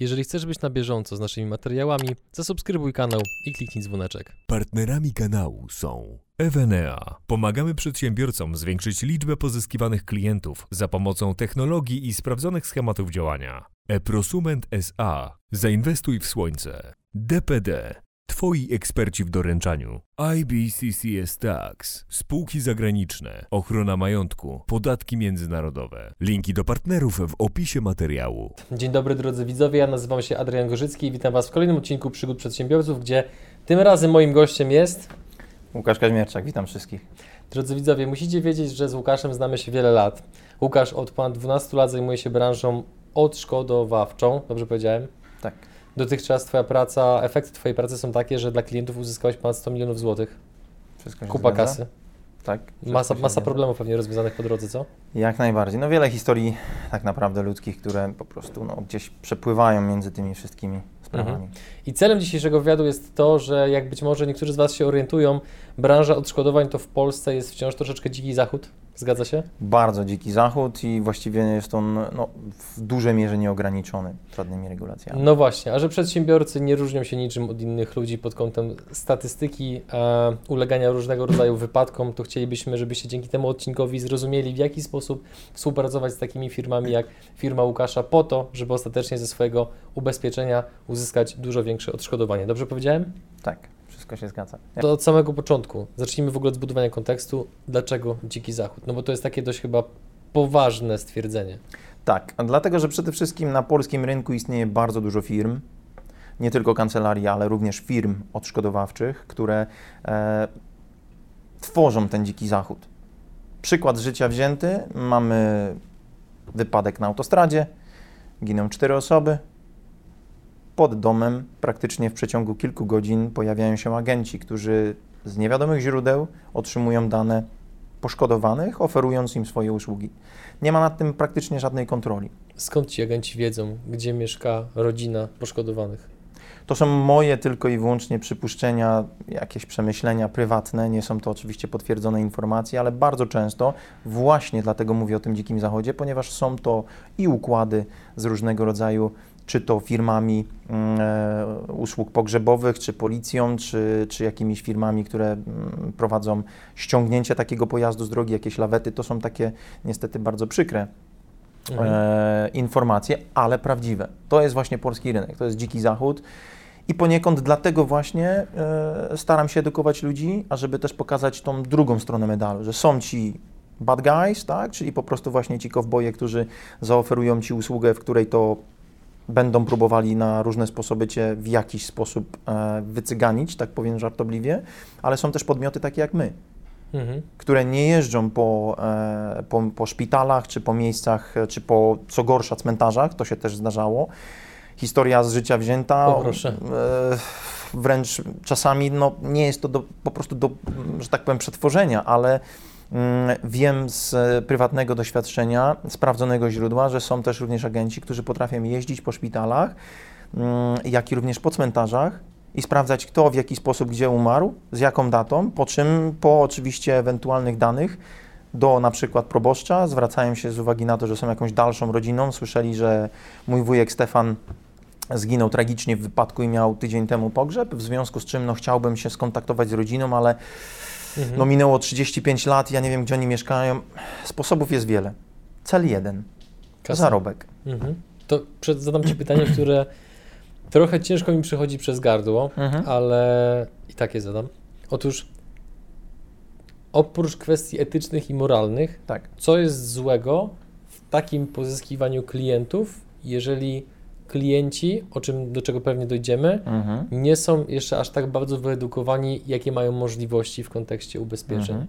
Jeżeli chcesz być na bieżąco z naszymi materiałami, zasubskrybuj kanał i kliknij dzwoneczek. Partnerami kanału są Evenea. Pomagamy przedsiębiorcom zwiększyć liczbę pozyskiwanych klientów za pomocą technologii i sprawdzonych schematów działania. Eprosument SA. Zainwestuj w słońce. DPD. Twoi eksperci w doręczaniu. IBCCS Tax. Spółki zagraniczne. Ochrona majątku. Podatki międzynarodowe. Linki do partnerów w opisie materiału. Dzień dobry drodzy widzowie, ja nazywam się Adrian Gorzycki i witam Was w kolejnym odcinku Przygód Przedsiębiorców, gdzie tym razem moim gościem jest... Łukasz Kaźmierczak, witam wszystkich. Drodzy widzowie, musicie wiedzieć, że z Łukaszem znamy się wiele lat. Łukasz od ponad 12 lat zajmuje się branżą odszkodowawczą, dobrze powiedziałem? Tak. Dotychczas Twoja praca, efekty Twojej pracy są takie, że dla klientów uzyskałeś ponad 100 milionów złotych. Wszystko się Kupa zgadza? kasy. Tak. Masa, masa problemów pewnie rozwiązanych po drodze, co? Jak najbardziej. No wiele historii tak naprawdę ludzkich, które po prostu no, gdzieś przepływają między tymi wszystkimi sprawami. Mhm. I celem dzisiejszego wywiadu jest to, że jak być może niektórzy z Was się orientują, branża odszkodowań to w Polsce jest wciąż troszeczkę dziki zachód. Zgadza się? Bardzo dziki zachód i właściwie jest on no, w dużej mierze nieograniczony żadnymi regulacjami. No właśnie, a że przedsiębiorcy nie różnią się niczym od innych ludzi pod kątem statystyki e, ulegania różnego rodzaju wypadkom, to chcielibyśmy, żebyście dzięki temu odcinkowi zrozumieli, w jaki sposób współpracować z takimi firmami jak firma Łukasza po to, żeby ostatecznie ze swojego ubezpieczenia uzyskać dużo większe odszkodowanie. Dobrze powiedziałem? Tak, wszystko się zgadza. To od samego początku. Zacznijmy w ogóle od zbudowania kontekstu. Dlaczego dziki zachód? No bo to jest takie dość chyba poważne stwierdzenie. Tak, dlatego, że przede wszystkim na polskim rynku istnieje bardzo dużo firm, nie tylko kancelarii, ale również firm odszkodowawczych, które e, tworzą ten dziki zachód. Przykład życia wzięty, mamy wypadek na autostradzie, giną cztery osoby. Pod domem praktycznie w przeciągu kilku godzin pojawiają się agenci, którzy z niewiadomych źródeł otrzymują dane poszkodowanych, oferując im swoje usługi. Nie ma nad tym praktycznie żadnej kontroli. Skąd ci agenci wiedzą, gdzie mieszka rodzina poszkodowanych? To są moje tylko i wyłącznie przypuszczenia, jakieś przemyślenia prywatne, nie są to oczywiście potwierdzone informacje, ale bardzo często właśnie dlatego mówię o tym dzikim zachodzie, ponieważ są to i układy z różnego rodzaju, czy to firmami mm, e, usług pogrzebowych, czy policją, czy, czy jakimiś firmami, które mm, prowadzą ściągnięcie takiego pojazdu z drogi, jakieś lawety, to są takie niestety bardzo przykre e, informacje, ale prawdziwe. To jest właśnie polski rynek, to jest dziki zachód. I poniekąd dlatego właśnie e, staram się edukować ludzi, ażeby też pokazać tą drugą stronę medalu, że są ci bad guys, tak? czyli po prostu właśnie ci kowboje, którzy zaoferują ci usługę, w której to będą próbowali na różne sposoby cię w jakiś sposób e, wycyganić, tak powiem żartobliwie, ale są też podmioty takie jak my, Mhm. które nie jeżdżą po, e, po, po szpitalach, czy po miejscach, e, czy po, co gorsza, cmentarzach, to się też zdarzało. Historia z życia wzięta, O, proszę. e, wręcz czasami no, nie jest to do, po prostu do, że tak powiem, przetworzenia, ale wiem z e, prywatnego doświadczenia, sprawdzonego źródła, że są też również agenci, którzy potrafią jeździć po szpitalach, mm, jak i również po cmentarzach i sprawdzać, kto w jaki sposób gdzie umarł, z jaką datą, po czym po oczywiście ewentualnych danych do na przykład proboszcza zwracają się z uwagi na to, że są jakąś dalszą rodziną, słyszeli, że mój wujek Stefan zginął tragicznie w wypadku i miał tydzień temu pogrzeb, w związku z czym no, chciałbym się skontaktować z rodziną, ale Mhm. no, minęło 35 lat, ja nie wiem, gdzie oni mieszkają. Sposobów jest wiele. Cel jeden, Kasa. zarobek. Mhm. To przed, zadam Ci pytanie, które trochę ciężko mi przychodzi przez gardło, Mhm. ale i tak je zadam. Otóż oprócz kwestii etycznych i moralnych, Tak. co jest złego w takim pozyskiwaniu klientów, jeżeli klienci, o czym do czego pewnie dojdziemy, Mhm. nie są jeszcze aż tak bardzo wyedukowani, jakie mają możliwości w kontekście ubezpieczeń. Mhm.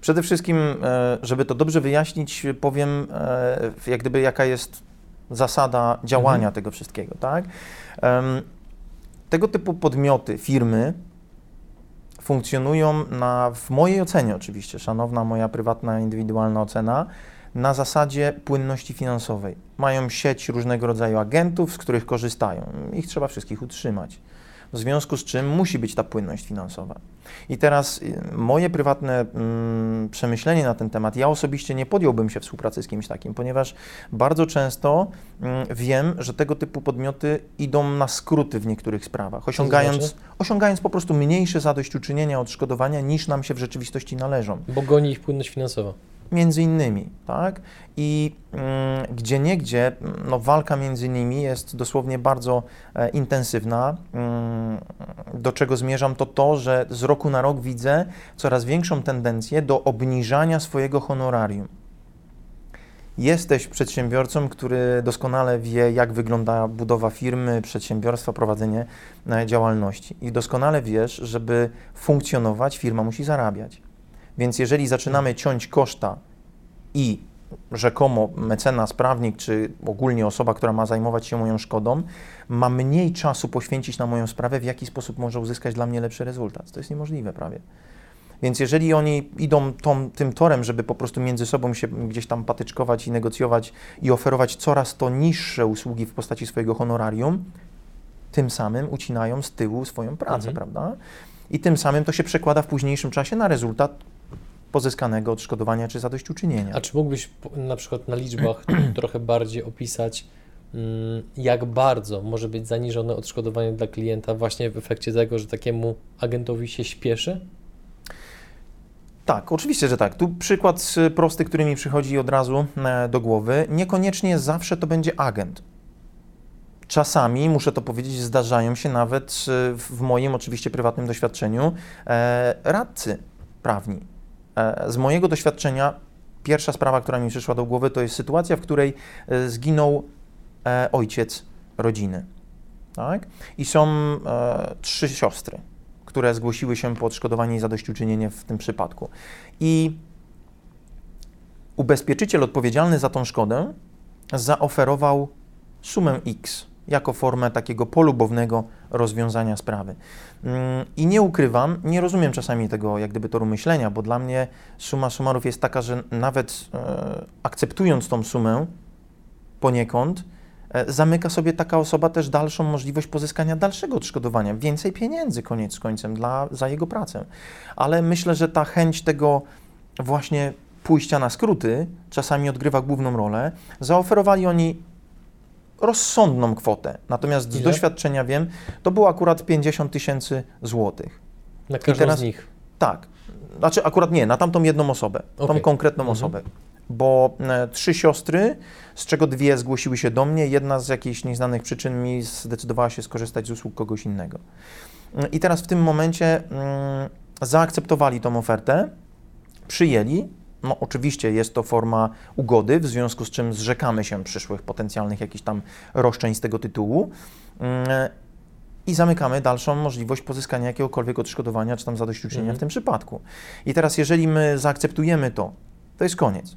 Przede wszystkim, e, żeby to dobrze wyjaśnić, powiem, e, jak gdyby jaka jest zasada działania Mhm. tego wszystkiego, tak? Tego typu podmioty, firmy funkcjonują na, w mojej ocenie oczywiście, szanowna moja prywatna, indywidualna ocena, na zasadzie płynności finansowej. Mają sieć różnego rodzaju agentów, z których korzystają. Ich trzeba wszystkich utrzymać. w związku z czym musi być ta płynność finansowa. I teraz y, moje prywatne mm, przemyślenie na ten temat, ja osobiście nie podjąłbym się współpracy z kimś takim, ponieważ bardzo często mm, wiem, że tego typu podmioty idą na skróty w niektórych sprawach, osiągając, znaczy? osiągając po prostu mniejsze zadośćuczynienia, odszkodowania niż nam się w rzeczywistości należą. Bo goni ich płynność finansowa. Między innymi, tak? I mm, gdzie niegdzie no, walka między nimi jest dosłownie bardzo e, intensywna. Mm, do czego zmierzam, to to, że z roku na rok widzę coraz większą tendencję do obniżania swojego honorarium. Jesteś przedsiębiorcą, który doskonale wie, jak wygląda budowa firmy, przedsiębiorstwa, prowadzenie e, działalności. I doskonale wiesz, żeby funkcjonować, firma musi zarabiać. Więc jeżeli zaczynamy ciąć koszta i rzekomo mecenas, prawnik, czy ogólnie osoba, która ma zajmować się moją szkodą, ma mniej czasu poświęcić na moją sprawę, w jaki sposób może uzyskać dla mnie lepszy rezultat. To jest niemożliwe prawie. Więc jeżeli oni idą tą, tym torem, żeby po prostu między sobą się gdzieś tam patyczkować i negocjować i oferować coraz to niższe usługi w postaci swojego honorarium, tym samym ucinają z tyłu swoją pracę, mhm. prawda? I tym samym to się przekłada w późniejszym czasie na rezultat pozyskanego odszkodowania czy zadośćuczynienia. A czy mógłbyś na przykład na liczbach trochę bardziej opisać, mm, jak bardzo może być zaniżone odszkodowanie dla klienta właśnie w efekcie tego, że takiemu agentowi się śpieszy? Tak, oczywiście, że tak. Tu przykład prosty, który mi przychodzi od razu e, do głowy. Niekoniecznie zawsze to będzie agent. Czasami, muszę to powiedzieć, zdarzają się nawet e, w moim oczywiście prywatnym doświadczeniu e, radcy prawni. Z mojego doświadczenia pierwsza sprawa, która mi przyszła do głowy, to jest sytuacja, w której zginął ojciec rodziny. Tak? I są trzy siostry które zgłosiły się po odszkodowanie i zadośćuczynienie w tym przypadku. I ubezpieczyciel odpowiedzialny za tą szkodę zaoferował sumę X jako formę takiego polubownego rozwiązania sprawy. Mm, I nie ukrywam, nie rozumiem czasami tego jak gdyby toru myślenia, bo dla mnie suma summarów jest taka, że nawet e, akceptując tą sumę poniekąd, E, zamyka sobie taka osoba też dalszą możliwość pozyskania dalszego odszkodowania, więcej pieniędzy koniec z końcem dla, za jego pracę. Ale myślę, że ta chęć tego właśnie pójścia na skróty czasami odgrywa główną rolę. Zaoferowali oni rozsądną kwotę, natomiast Ile? z doświadczenia wiem, to było akurat 50 tysięcy złotych. Na każdą teraz, z nich? Tak. Znaczy akurat nie, na tamtą jedną osobę, okay. tą konkretną mhm. osobę bo e, trzy siostry, z czego dwie zgłosiły się do mnie, jedna z jakichś nieznanych przyczyn mi zdecydowała się skorzystać z usług kogoś innego. I teraz w tym momencie mm, zaakceptowali tą ofertę, przyjęli. No, oczywiście jest to forma ugody, w związku z czym zrzekamy się przyszłych potencjalnych jakichś tam roszczeń z tego tytułu mm, i zamykamy dalszą możliwość pozyskania jakiegokolwiek odszkodowania czy tam zadośćuczynienia mhm. w tym przypadku. I teraz, jeżeli my zaakceptujemy to, to jest koniec.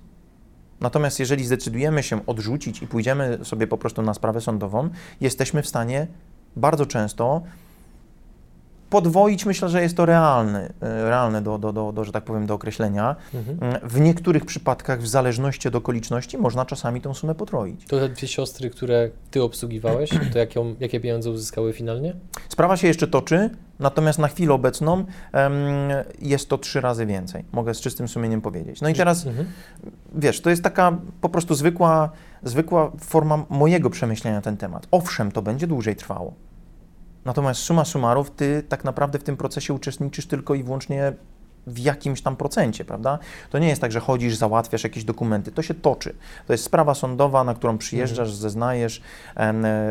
Natomiast jeżeli zdecydujemy się odrzucić i pójdziemy sobie po prostu na sprawę sądową, jesteśmy w stanie bardzo często podwoić, myślę, że jest to realny, e, realne do, do, do, do, że tak powiem, do określenia. Mhm. Mm, w niektórych przypadkach, w zależności od okoliczności, można czasami tą sumę potroić. To te dwie siostry, które ty obsługiwałeś, to jaką, jakie pieniądze uzyskały finalnie? Sprawa się jeszcze toczy, natomiast na chwilę obecną um, jest to trzy razy więcej. Mogę z czystym sumieniem powiedzieć. No i teraz, mhm. wiesz, to jest taka po prostu zwykła, zwykła forma mojego przemyślenia na ten temat. Owszem, to będzie dłużej trwało. Natomiast suma summarów, ty tak naprawdę w tym procesie uczestniczysz tylko i wyłącznie w jakimś tam procencie, prawda? To nie jest tak, że chodzisz, załatwiasz jakieś dokumenty. To się toczy. To jest sprawa sądowa, na którą przyjeżdżasz, mhm. zeznajesz,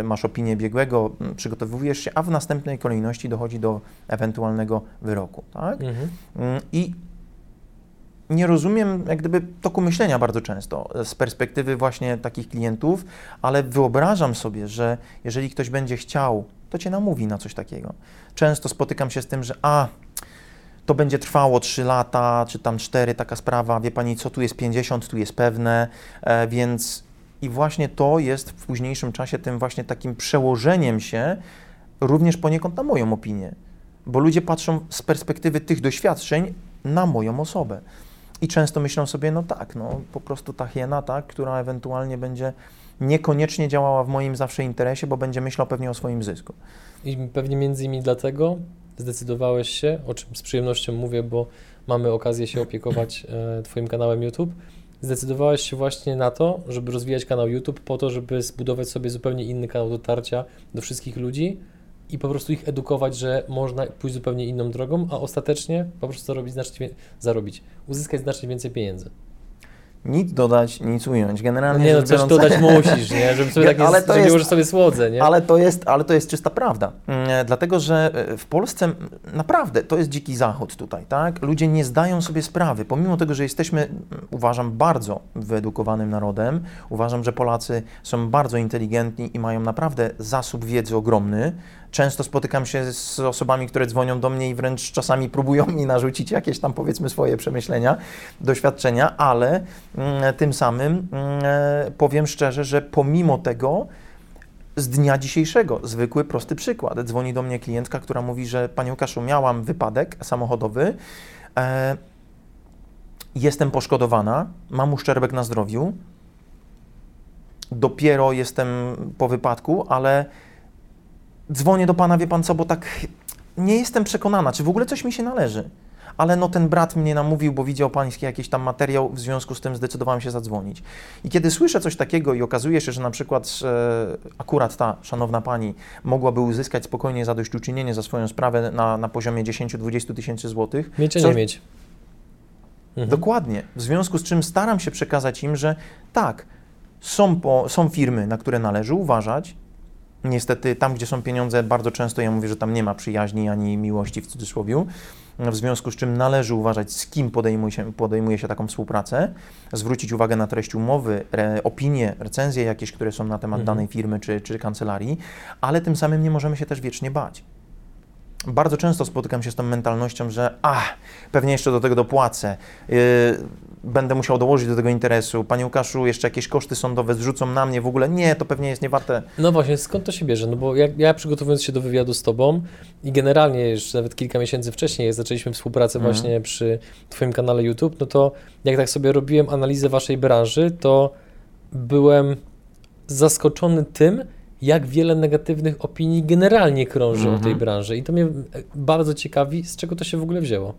masz opinię biegłego, przygotowujesz się, a w następnej kolejności dochodzi do ewentualnego wyroku, tak? Mhm. Mm, I nie rozumiem jak gdyby toku myślenia bardzo często z perspektywy właśnie takich klientów, ale wyobrażam sobie, że jeżeli ktoś będzie chciał to cię namówi na coś takiego. Często spotykam się z tym, że a, to będzie trwało 3 lata, czy tam 4, taka sprawa, wie pani co, tu jest 50, tu jest pewne, e, więc i właśnie to jest w późniejszym czasie tym właśnie takim przełożeniem się również poniekąd na moją opinię, bo ludzie patrzą z perspektywy tych doświadczeń na moją osobę. I często myślą sobie, no tak, no po prostu ta hiena, tak, która ewentualnie będzie niekoniecznie działała w moim zawsze interesie, bo będzie myślał pewnie o swoim zysku. I pewnie między innymi dlatego zdecydowałeś się, o czym z przyjemnością mówię, bo mamy okazję się opiekować e, Twoim kanałem YouTube. Zdecydowałeś się właśnie na to, żeby rozwijać kanał YouTube, po to, żeby zbudować sobie zupełnie inny kanał dotarcia do wszystkich ludzi i po prostu ich edukować, że można pójść zupełnie inną drogą, a ostatecznie po prostu zarobić znacznie, zarobić, uzyskać znacznie więcej pieniędzy. Nic dodać, nic ująć. Generalnie Nie no, coś biorąc- dodać musisz, nie? Żeby sobie tak nie, Ale to nie jest- sobie słodzę, nie? Ale to, jest, ale to jest czysta prawda. Mm, Dlatego, że e, w Polsce naprawdę to jest dziki zachód tutaj, tak? Ludzie nie zdają sobie sprawy, pomimo tego, że jesteśmy, uważam, bardzo wyedukowanym narodem, uważam, że Polacy są bardzo inteligentni i mają naprawdę zasób wiedzy ogromny. Często spotykam się z osobami, które dzwonią do mnie i wręcz czasami próbują mi narzucić jakieś tam powiedzmy swoje przemyślenia, doświadczenia, ale mm, tym samym mm, powiem szczerze, że pomimo tego z dnia dzisiejszego. Zwykły, prosty przykład. Dzwoni do mnie klientka, która mówi, że Panie Łukaszu, miałam wypadek samochodowy, e, jestem poszkodowana, mam uszczerbek na zdrowiu, dopiero jestem po wypadku, ale dzwonię do Pana, wie Pan co, bo tak nie jestem przekonana, czy w ogóle coś mi się należy. Ale no ten brat mnie namówił, bo widział pański jakiś tam materiał, w związku z tym zdecydowałem się zadzwonić. I kiedy słyszę coś takiego i okazuje się, że na przykład e, akurat ta szanowna pani mogłaby uzyskać spokojnie zadośćuczynienie za swoją sprawę na, na poziomie 10-20 tysięcy złotych, Mieć czy nie mieć? Mhm. Dokładnie. W związku z czym staram się przekazać im, że tak, są, po, są firmy, na które należy uważać. Niestety, tam, gdzie są pieniądze, bardzo często ja mówię, że tam nie ma przyjaźni ani miłości w cudzysłowie. W związku z czym należy uważać, z kim podejmuje się, podejmuje się taką współpracę, zwrócić uwagę na treść umowy, re, opinie, recenzje jakieś, które są na temat Mhm. danej firmy czy, czy kancelarii, ale tym samym nie możemy się też wiecznie bać. Bardzo często spotykam się z tą mentalnością, że a, pewnie jeszcze do tego dopłacę, yy, będę musiał dołożyć do tego interesu, Panie Łukaszu, jeszcze jakieś koszty sądowe zrzucą na mnie, w ogóle nie, to pewnie jest niewarte. No właśnie, skąd to się bierze? No bo jak ja przygotowując się do wywiadu z Tobą i generalnie już nawet kilka miesięcy wcześniej, jak zaczęliśmy współpracę Mhm. właśnie przy Twoim kanale YouTube, no to jak tak sobie robiłem analizę Waszej branży, to byłem zaskoczony tym, jak wiele negatywnych opinii generalnie krąży o tej Mhm. branży i to mnie bardzo ciekawi, z czego to się w ogóle wzięło.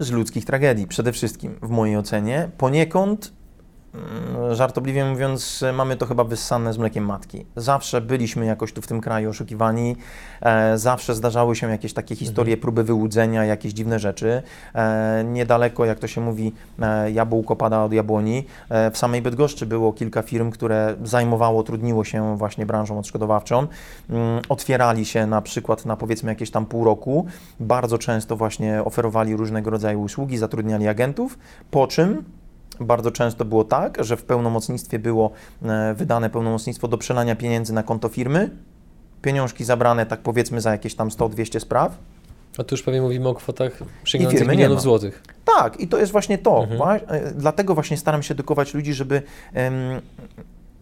z ludzkich tragedii, przede wszystkim w mojej ocenie. Poniekąd, żartobliwie mówiąc, mamy to chyba wyssane z mlekiem matki. Zawsze byliśmy jakoś tu w tym kraju oszukiwani, e, zawsze zdarzały się jakieś takie historie, próby wyłudzenia, jakieś dziwne rzeczy. E, niedaleko, jak to się mówi, e, jabłko pada od jabłoni. W samej Bydgoszczy było kilka firm, które zajmowało, trudniło się właśnie branżą odszkodowawczą. Mm, otwierali się na przykład na powiedzmy jakieś tam pół roku, bardzo często właśnie oferowali różnego rodzaju usługi, zatrudniali agentów, po czym bardzo często było tak, że w pełnomocnictwie było e, wydane pełnomocnictwo do przelania pieniędzy na konto firmy, pieniążki zabrane tak powiedzmy za jakieś tam 100-200 spraw. A tu już pewnie mówimy o kwotach sięgających milionów złotych. Tak, i to jest właśnie to. Mhm. E, Dlatego właśnie staram się edukować ludzi, żeby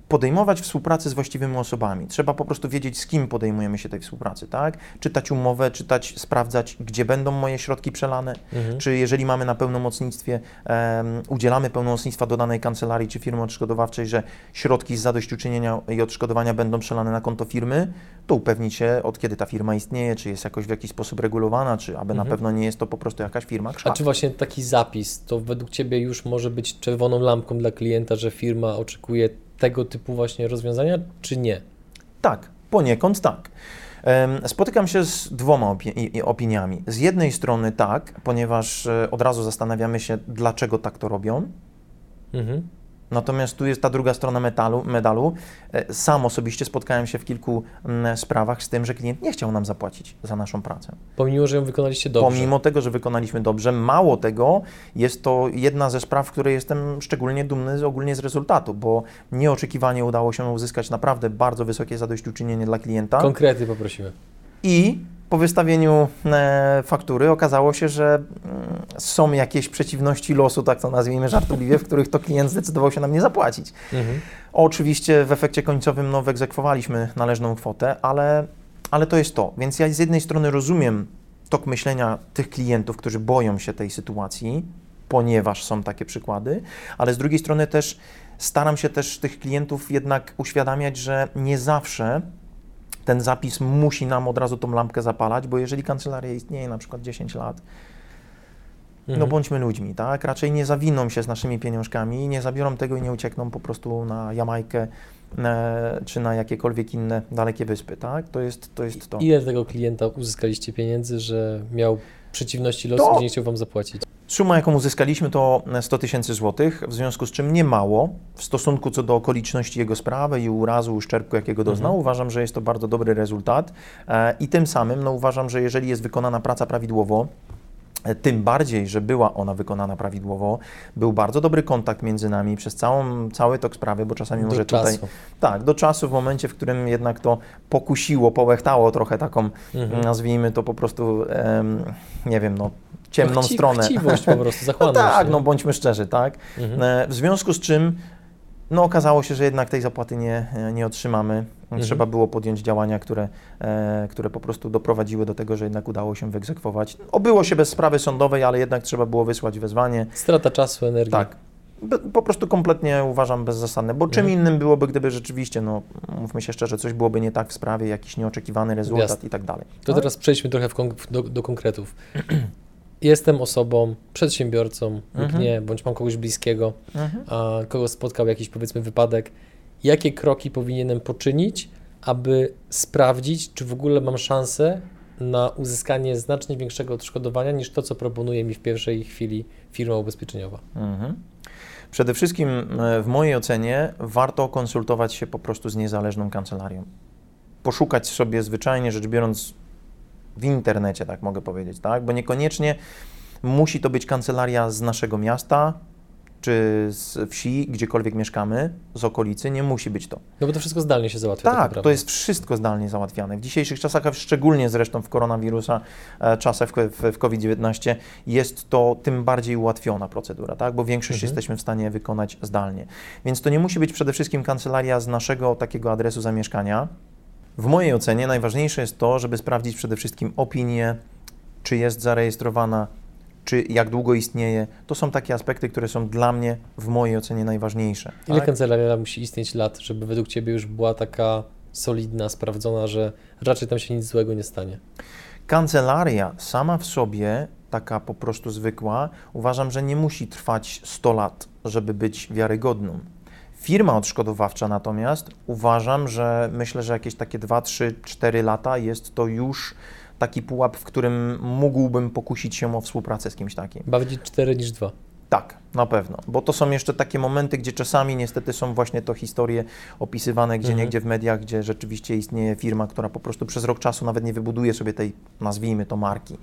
podejmować współpracę z właściwymi osobami. Trzeba po prostu wiedzieć, z kim podejmujemy się tej współpracy, tak? Czytać umowę, czytać, sprawdzać, gdzie będą moje środki przelane, Mhm. czy jeżeli mamy na pełnomocnictwie, em, udzielamy pełnomocnictwa do danej kancelarii czy firmy odszkodowawczej, że środki z zadośćuczynienia i odszkodowania będą przelane na konto firmy, to upewnić się, od kiedy ta firma istnieje, czy jest jakoś w jakiś sposób regulowana, czy aby na Mhm. pewno nie jest to po prostu jakaś firma A krzak. czy właśnie taki zapis to według Ciebie już może być czerwoną lampką dla klienta, że firma oczekuje tego typu właśnie rozwiązania, czy nie? Tak, poniekąd tak. Spotykam się z dwoma opi- opiniami. Z jednej strony tak, ponieważ e, od razu zastanawiamy się, dlaczego tak to robią. Mhm. Natomiast tu jest ta druga strona metalu, medalu. E, Sam osobiście spotkałem się w kilku mm, sprawach z tym, że klient nie chciał nam zapłacić za naszą pracę. Pomimo, że ją wykonaliście dobrze. Pomimo tego, że wykonaliśmy dobrze, mało tego, jest to jedna ze spraw, w której jestem szczególnie dumny ogólnie z rezultatu, bo nieoczekiwanie udało się uzyskać naprawdę bardzo wysokie zadośćuczynienie dla klienta. Konkrety poprosimy. I po wystawieniu e, faktury okazało się, że mm, są jakieś przeciwności losu, tak to nazwijmy żartobliwie, w których to klient zdecydował się nam nie zapłacić. Mhm. Oczywiście w efekcie końcowym no, wyegzekwowaliśmy należną kwotę, ale, ale to jest to. Więc ja z jednej strony rozumiem tok myślenia tych klientów, którzy boją się tej sytuacji, ponieważ są takie przykłady, ale z drugiej strony też staram się też tych klientów jednak uświadamiać, że nie zawsze ten zapis musi nam od razu tą lampkę zapalać, bo jeżeli kancelaria istnieje na przykład 10 lat, no Mhm. bądźmy ludźmi, tak? Raczej nie zawiną się z naszymi pieniążkami, nie zabiorą tego i nie uciekną po prostu na Jamajkę e, czy na jakiekolwiek inne dalekie wyspy, tak? To jest to. Jest to. Ile tego klienta uzyskaliście pieniędzy, że miał przeciwności losu, To- nie chciał Wam zapłacić? Suma, jaką uzyskaliśmy, to 100 tysięcy złotych, w związku z czym nie mało w stosunku co do okoliczności jego sprawy i urazu, uszczerbku, jakiego doznał. Mhm. Uważam, że jest to bardzo dobry rezultat e, i tym samym no, uważam, że jeżeli jest wykonana praca prawidłowo, tym bardziej, że była ona wykonana prawidłowo, był bardzo dobry kontakt między nami przez całą, cały tok sprawy, bo czasami może Do tutaj... czasu. Tak, do czasu, w momencie, w którym jednak to pokusiło, połechtało trochę taką, Mhm. nazwijmy to po prostu, em, nie wiem, no, ciemną No chci- stronę. Chciwość po prostu, No zachłanność. tak, nie? no bądźmy szczerzy, tak? Mhm. E, W związku z czym no, okazało się, że jednak tej zapłaty nie, nie otrzymamy. Mhm. Trzeba było podjąć działania, które, e, które po prostu doprowadziły do tego, że jednak udało się wyegzekwować. Obyło się bez sprawy sądowej, ale jednak trzeba było wysłać wezwanie. Strata czasu, energii. Tak. Be- Po prostu kompletnie uważam bezzasadne, bo czym Mhm. innym byłoby, gdyby rzeczywiście, no mówmy się szczerze, coś byłoby nie tak w sprawie, jakiś nieoczekiwany rezultat Jasne. i tak dalej. To Tak? teraz przejdźmy trochę konk- do, do konkretów. Jestem osobą, przedsiębiorcą lub Mhm. nie, bądź mam kogoś bliskiego, Mhm. a kogo spotkał jakiś powiedzmy wypadek. Jakie kroki powinienem poczynić, aby sprawdzić, czy w ogóle mam szansę na uzyskanie znacznie większego odszkodowania niż to, co proponuje mi w pierwszej chwili firma ubezpieczeniowa? Mhm. Przede wszystkim e, w mojej ocenie warto konsultować się po prostu z niezależną kancelarią. Poszukać sobie zwyczajnie rzecz biorąc w internecie, tak mogę powiedzieć, tak? Bo niekoniecznie musi to być kancelaria z naszego miasta czy z wsi, gdziekolwiek mieszkamy, z okolicy, nie musi być to. No bo to wszystko zdalnie się załatwia. Tak, naprawdę. to jest wszystko zdalnie załatwiane. W dzisiejszych czasach, a szczególnie zresztą w koronawirusa, e, czasach w COVID-19, jest to tym bardziej ułatwiona procedura, tak? bo większość Mhm. jesteśmy w stanie wykonać zdalnie. Więc to nie musi być przede wszystkim kancelaria z naszego takiego adresu zamieszkania. W mojej ocenie najważniejsze jest to, żeby sprawdzić przede wszystkim opinię, czy jest zarejestrowana, czy jak długo istnieje. To są takie aspekty, które są dla mnie w mojej ocenie najważniejsze. Ile tak? kancelaria musi istnieć lat, żeby według Ciebie już była taka solidna, sprawdzona, że raczej tam się nic złego nie stanie? Kancelaria sama w sobie, taka po prostu zwykła, uważam, że nie musi trwać 100 lat, żeby być wiarygodną. Firma odszkodowawcza natomiast uważam, że myślę, że jakieś takie 2, 3, 4 lata jest to już taki pułap, w którym mógłbym pokusić się o współpracę z kimś takim. Bardziej 4 niż 2. Tak, na pewno, bo to są jeszcze takie momenty, gdzie czasami niestety są właśnie to historie opisywane gdzie Mhm. niegdzie w mediach, gdzie rzeczywiście istnieje firma, która po prostu przez rok czasu nawet nie wybuduje sobie tej, nazwijmy to, marki.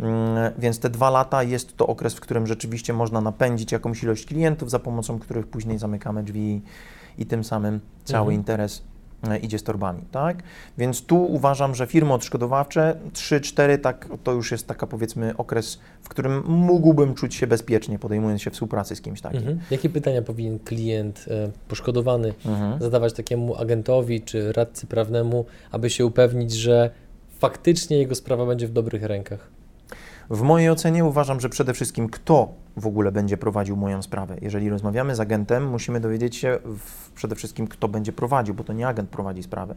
Mm, Więc te dwa lata jest to okres, w którym rzeczywiście można napędzić jakąś ilość klientów, za pomocą których później zamykamy drzwi i tym samym cały Mhm. interes idzie z torbami, tak? Więc tu uważam, że firmy odszkodowawcze 3-4 tak, to już jest taka powiedzmy okres, w którym mógłbym czuć się bezpiecznie, podejmując się współpracy z kimś takim. Mhm. Jakie pytania powinien klient e, poszkodowany Mhm. zadawać takiemu agentowi czy radcy prawnemu, aby się upewnić, że faktycznie jego sprawa będzie w dobrych rękach? W mojej ocenie uważam, że przede wszystkim kto w ogóle będzie prowadził moją sprawę. Jeżeli rozmawiamy z agentem, musimy dowiedzieć się w, przede wszystkim, kto będzie prowadził, bo to nie agent prowadzi sprawę.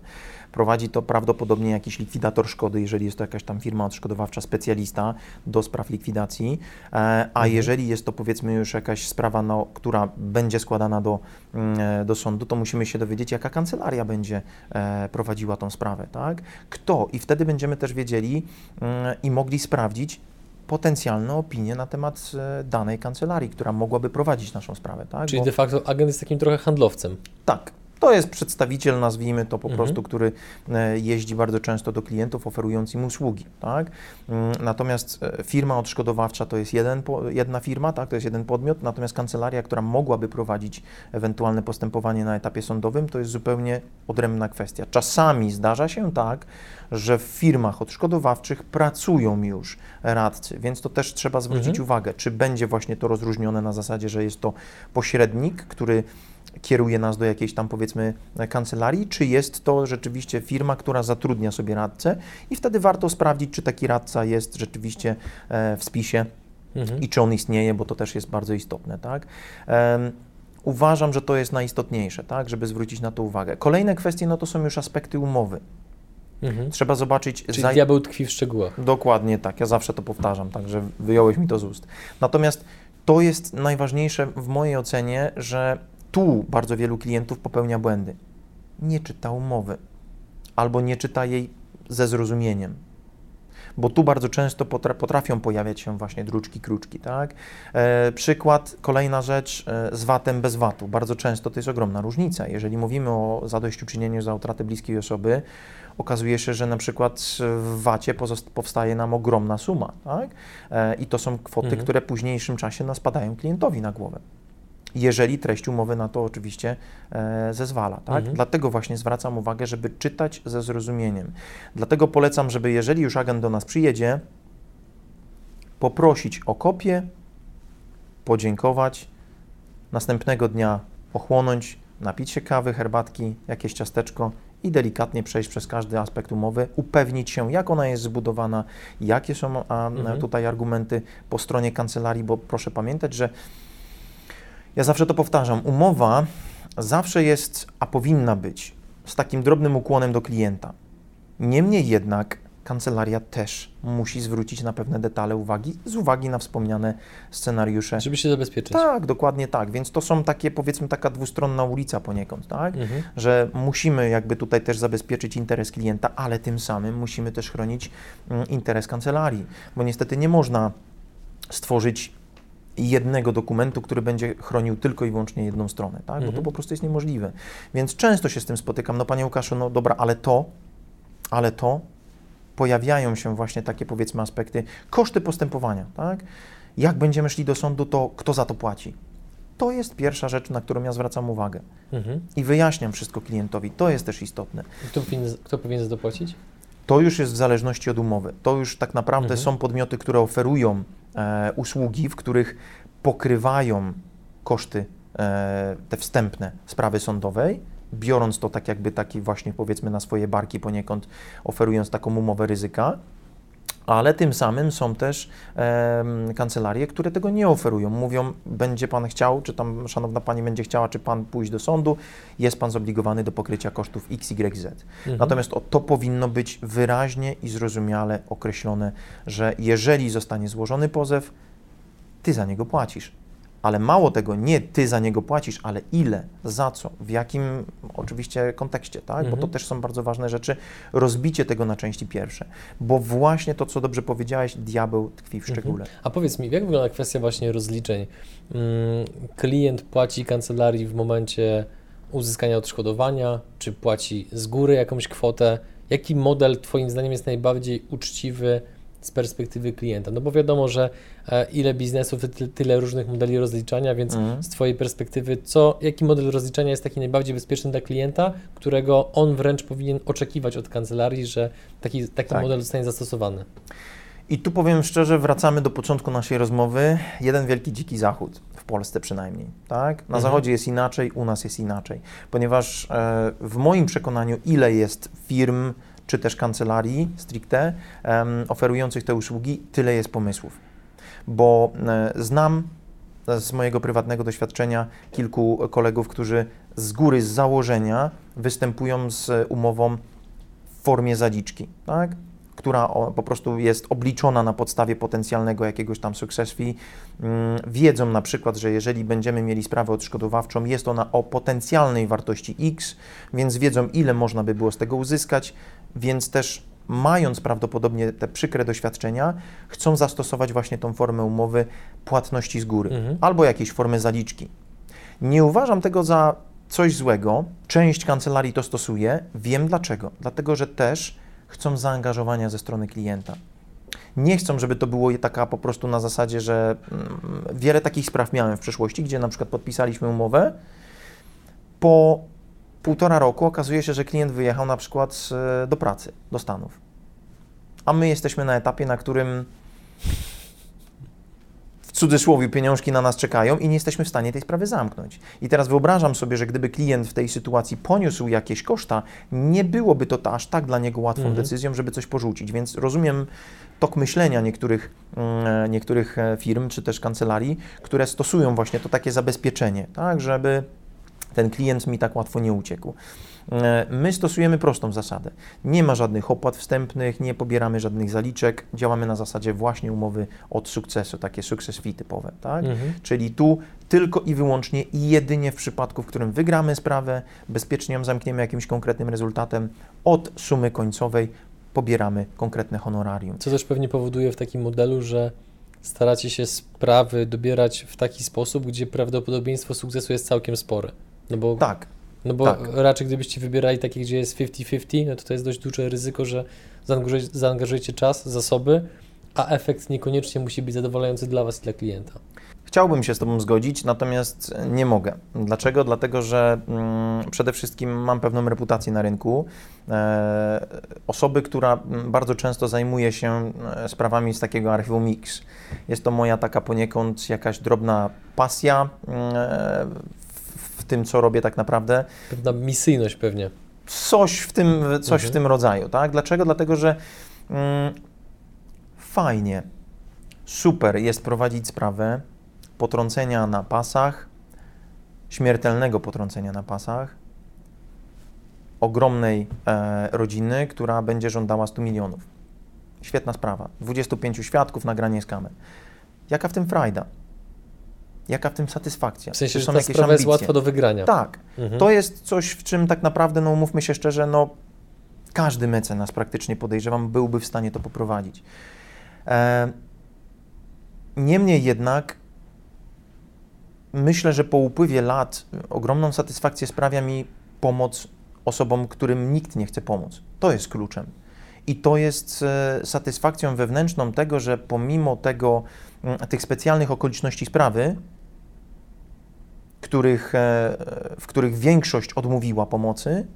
Prowadzi to prawdopodobnie jakiś likwidator szkody, jeżeli jest to jakaś tam firma odszkodowawcza, specjalista do spraw likwidacji, e, a Mhm. jeżeli jest to powiedzmy już jakaś sprawa, no, która będzie składana do, mm, e, do sądu, to musimy się dowiedzieć, jaka kancelaria będzie e, prowadziła tą sprawę, tak? Kto? I wtedy będziemy też wiedzieli mm, i mogli sprawdzić, potencjalne opinie na temat e, danej kancelarii, która mogłaby prowadzić naszą sprawę. Tak? Czyli Bo- de facto agent jest takim trochę handlowcem. tak. To jest przedstawiciel, nazwijmy to po Mhm. prostu, który e, jeździ bardzo często do klientów, oferując im usługi. Tak? Mm, Natomiast e, firma odszkodowawcza to jest jeden, jedna firma, tak? to jest jeden podmiot, natomiast kancelaria, która mogłaby prowadzić ewentualne postępowanie na etapie sądowym, to jest zupełnie odrębna kwestia. Czasami zdarza się tak, że w firmach odszkodowawczych pracują już radcy, więc to też trzeba zwrócić Mhm. uwagę, czy będzie właśnie to rozróżnione na zasadzie, że jest to pośrednik, który kieruje nas do jakiejś tam powiedzmy kancelarii, czy jest to rzeczywiście firma, która zatrudnia sobie radcę i wtedy warto sprawdzić, czy taki radca jest rzeczywiście e, w spisie Mhm. i czy on istnieje, bo to też jest bardzo istotne, tak? Uważam, że to jest najistotniejsze, tak, żeby zwrócić na to uwagę. Kolejne kwestie, no to są już aspekty umowy. Mhm. Trzeba zobaczyć... Czyli za- diabeł tkwi w szczegółach. Dokładnie tak, ja zawsze to powtarzam, także wyjąłeś mi to z ust. Natomiast to jest najważniejsze w mojej ocenie, że tu bardzo wielu klientów popełnia błędy. Nie czyta umowy albo nie czyta jej ze zrozumieniem. Bo tu bardzo często potra- potrafią pojawiać się właśnie druczki, kruczki, tak? E, przykład, kolejna rzecz e, z VAT-em bez VAT-u. Bardzo często to jest ogromna różnica. Jeżeli mówimy o zadośćuczynieniu za utratę bliskiej osoby, okazuje się, że na przykład w VAT-ie powstaje nam ogromna suma, tak? E, I to są kwoty, Mhm. które w późniejszym czasie nas padają klientowi na głowę. Jeżeli treść umowy na to oczywiście e, zezwala. Tak? Mhm. Dlatego właśnie zwracam uwagę, żeby czytać ze zrozumieniem. Dlatego polecam, żeby jeżeli już agent do nas przyjedzie, poprosić o kopię, podziękować, następnego dnia ochłonąć, napić się kawy, herbatki, jakieś ciasteczko i delikatnie przejść przez każdy aspekt umowy, upewnić się, jak ona jest zbudowana, jakie są a, Mhm. tutaj argumenty po stronie kancelarii, bo proszę pamiętać, że ja zawsze to powtarzam, umowa zawsze jest, a powinna być, z takim drobnym ukłonem do klienta. Niemniej jednak kancelaria też musi zwrócić na pewne detale uwagi z uwagi na wspomniane scenariusze. Żeby się zabezpieczyć. Tak, dokładnie tak. Więc to są takie, powiedzmy, taka dwustronna ulica poniekąd, tak? Mhm. Że musimy jakby tutaj też zabezpieczyć interes klienta, ale tym samym musimy też chronić mm, interes kancelarii, bo niestety nie można stworzyć jednego dokumentu, który będzie chronił tylko i wyłącznie jedną stronę, tak? Bo to Mhm. po prostu jest niemożliwe. Więc często się z tym spotykam, no panie Łukaszu, no dobra, ale to, ale to, pojawiają się właśnie takie powiedzmy aspekty, koszty postępowania, tak? Jak będziemy szli do sądu, to kto za to płaci? To jest pierwsza rzecz, na którą ja zwracam uwagę Mhm. i wyjaśniam wszystko klientowi. To jest też istotne. Kto powinien, kto powinien za to już jest w zależności od umowy. To już tak naprawdę Mhm. są podmioty, które oferują usługi, w których pokrywają koszty e, te wstępne sprawy sądowej, biorąc to tak jakby taki właśnie powiedzmy na swoje barki poniekąd, oferując taką umowę ryzyka. Ale tym samym są też em, kancelarie, które tego nie oferują. Mówią, będzie pan chciał, czy tam szanowna pani będzie chciała, czy pan pójść do sądu, jest pan zobligowany do pokrycia kosztów XYZ. Mhm. Natomiast o, to powinno być wyraźnie i zrozumiale określone, że jeżeli zostanie złożony pozew, ty za niego płacisz. Ale mało tego, nie ty za niego płacisz, ale ile, za co, w jakim oczywiście kontekście, tak? Bo to Mhm. też są bardzo ważne rzeczy. Rozbicie tego na części pierwsze. Bo właśnie to, co dobrze powiedziałeś, diabeł tkwi w szczególe. A powiedz mi, jak wygląda kwestia właśnie rozliczeń? Mm, klient płaci kancelarii w momencie uzyskania odszkodowania, czy płaci z góry jakąś kwotę? Jaki model Twoim zdaniem jest najbardziej uczciwy z perspektywy klienta? No bo wiadomo, że e, ile biznesów, ty, tyle różnych modeli rozliczania, więc Mhm. z Twojej perspektywy, co, jaki model rozliczania jest taki najbardziej bezpieczny dla klienta, którego on wręcz powinien oczekiwać od kancelarii, że taki, taki Tak. model zostanie zastosowany? I tu powiem szczerze, wracamy do początku naszej rozmowy. Jeden wielki dziki zachód, w Polsce przynajmniej. Tak? Na Mhm. zachodzie jest inaczej, u nas jest inaczej. Ponieważ e, w moim przekonaniu, ile jest firm, czy też kancelarii stricte, oferujących te usługi, tyle jest pomysłów. Bo e, znam z mojego prywatnego doświadczenia kilku kolegów, którzy z góry, z założenia występują z umową w formie zaliczki, tak? która po prostu jest obliczona na podstawie potencjalnego jakiegoś tam success fee. Mm, wiedzą na przykład, że jeżeli będziemy mieli sprawę odszkodowawczą, jest ona o potencjalnej wartości X, więc wiedzą, ile można by było z tego uzyskać, więc też mając prawdopodobnie te przykre doświadczenia, chcą zastosować właśnie tą formę umowy płatności z góry Mhm. albo jakiejś formy zaliczki. Nie uważam tego za coś złego. Część kancelarii to stosuje. Wiem dlaczego. Dlatego, że też chcą zaangażowania ze strony klienta. Nie chcą, żeby to było taka po prostu na zasadzie, że mm, wiele takich spraw miałem w przeszłości, gdzie na przykład podpisaliśmy umowę. Po półtora roku okazuje się, że klient wyjechał na przykład z- do pracy, do Stanów. A my jesteśmy na etapie, na którym w cudzysłowie pieniążki na nas czekają i nie jesteśmy w stanie tej sprawy zamknąć. I teraz wyobrażam sobie, że gdyby klient w tej sytuacji poniósł jakieś koszta, nie byłoby to aż tak dla niego łatwą Mhm. decyzją, żeby coś porzucić. Więc rozumiem tok myślenia niektórych, mm, niektórych e, firm czy też kancelarii, które stosują właśnie to takie zabezpieczenie, tak, żeby ten klient mi tak łatwo nie uciekł. E, My stosujemy prostą zasadę. Nie ma żadnych opłat wstępnych, nie pobieramy żadnych zaliczek, działamy na zasadzie właśnie umowy od sukcesu, takie success fee typowe, tak? Mhm. Czyli tu tylko i wyłącznie i jedynie w przypadku, w którym wygramy sprawę, bezpiecznie ją zamkniemy jakimś konkretnym rezultatem, od sumy końcowej pobieramy konkretne honorarium. Co też pewnie powoduje w takim modelu, że staracie się sprawy dobierać w taki sposób, gdzie prawdopodobieństwo sukcesu jest całkiem spore. No bo, Tak, no bo tak. raczej gdybyście wybierali takie, gdzie jest 50-50, no to to jest dość duże ryzyko, że zaangażujecie, zaangażujecie czas, zasoby, a efekt niekoniecznie musi być zadowalający dla Was i dla klienta. Chciałbym się z Tobą zgodzić, natomiast nie mogę. Dlaczego? Dlatego, że mm, przede wszystkim mam pewną reputację na rynku. E, osoby, która mm, bardzo często zajmuje się e, sprawami z takiego archiwum Mix. Jest to moja taka poniekąd jakaś drobna pasja mm, e, tym, co robię tak naprawdę. Pewna misyjność pewnie. Coś w tym, coś w Mhm. tym rodzaju, tak? Dlaczego? Dlatego, że mm, fajnie, super jest prowadzić sprawę potrącenia na pasach, śmiertelnego potrącenia na pasach, ogromnej e, rodziny, która będzie żądała 100 milionów. Świetna sprawa. 25 świadków, nagranie z kamer. Jaka w tym frajda? Jaka w tym satysfakcja? W sensie, że są ta jakieś sprawa jest łatwa do wygrania. Tak. Mhm. To jest coś, w czym tak naprawdę, no umówmy się szczerze, no każdy mecenas praktycznie podejrzewam byłby w stanie to poprowadzić. E, niemniej jednak myślę, że po upływie lat ogromną satysfakcję sprawia mi pomoc osobom, którym nikt nie chce pomóc. To jest kluczem. I to jest e, satysfakcją wewnętrzną tego, że pomimo tego, tych specjalnych okoliczności sprawy, których, e, w których większość odmówiła pomocy,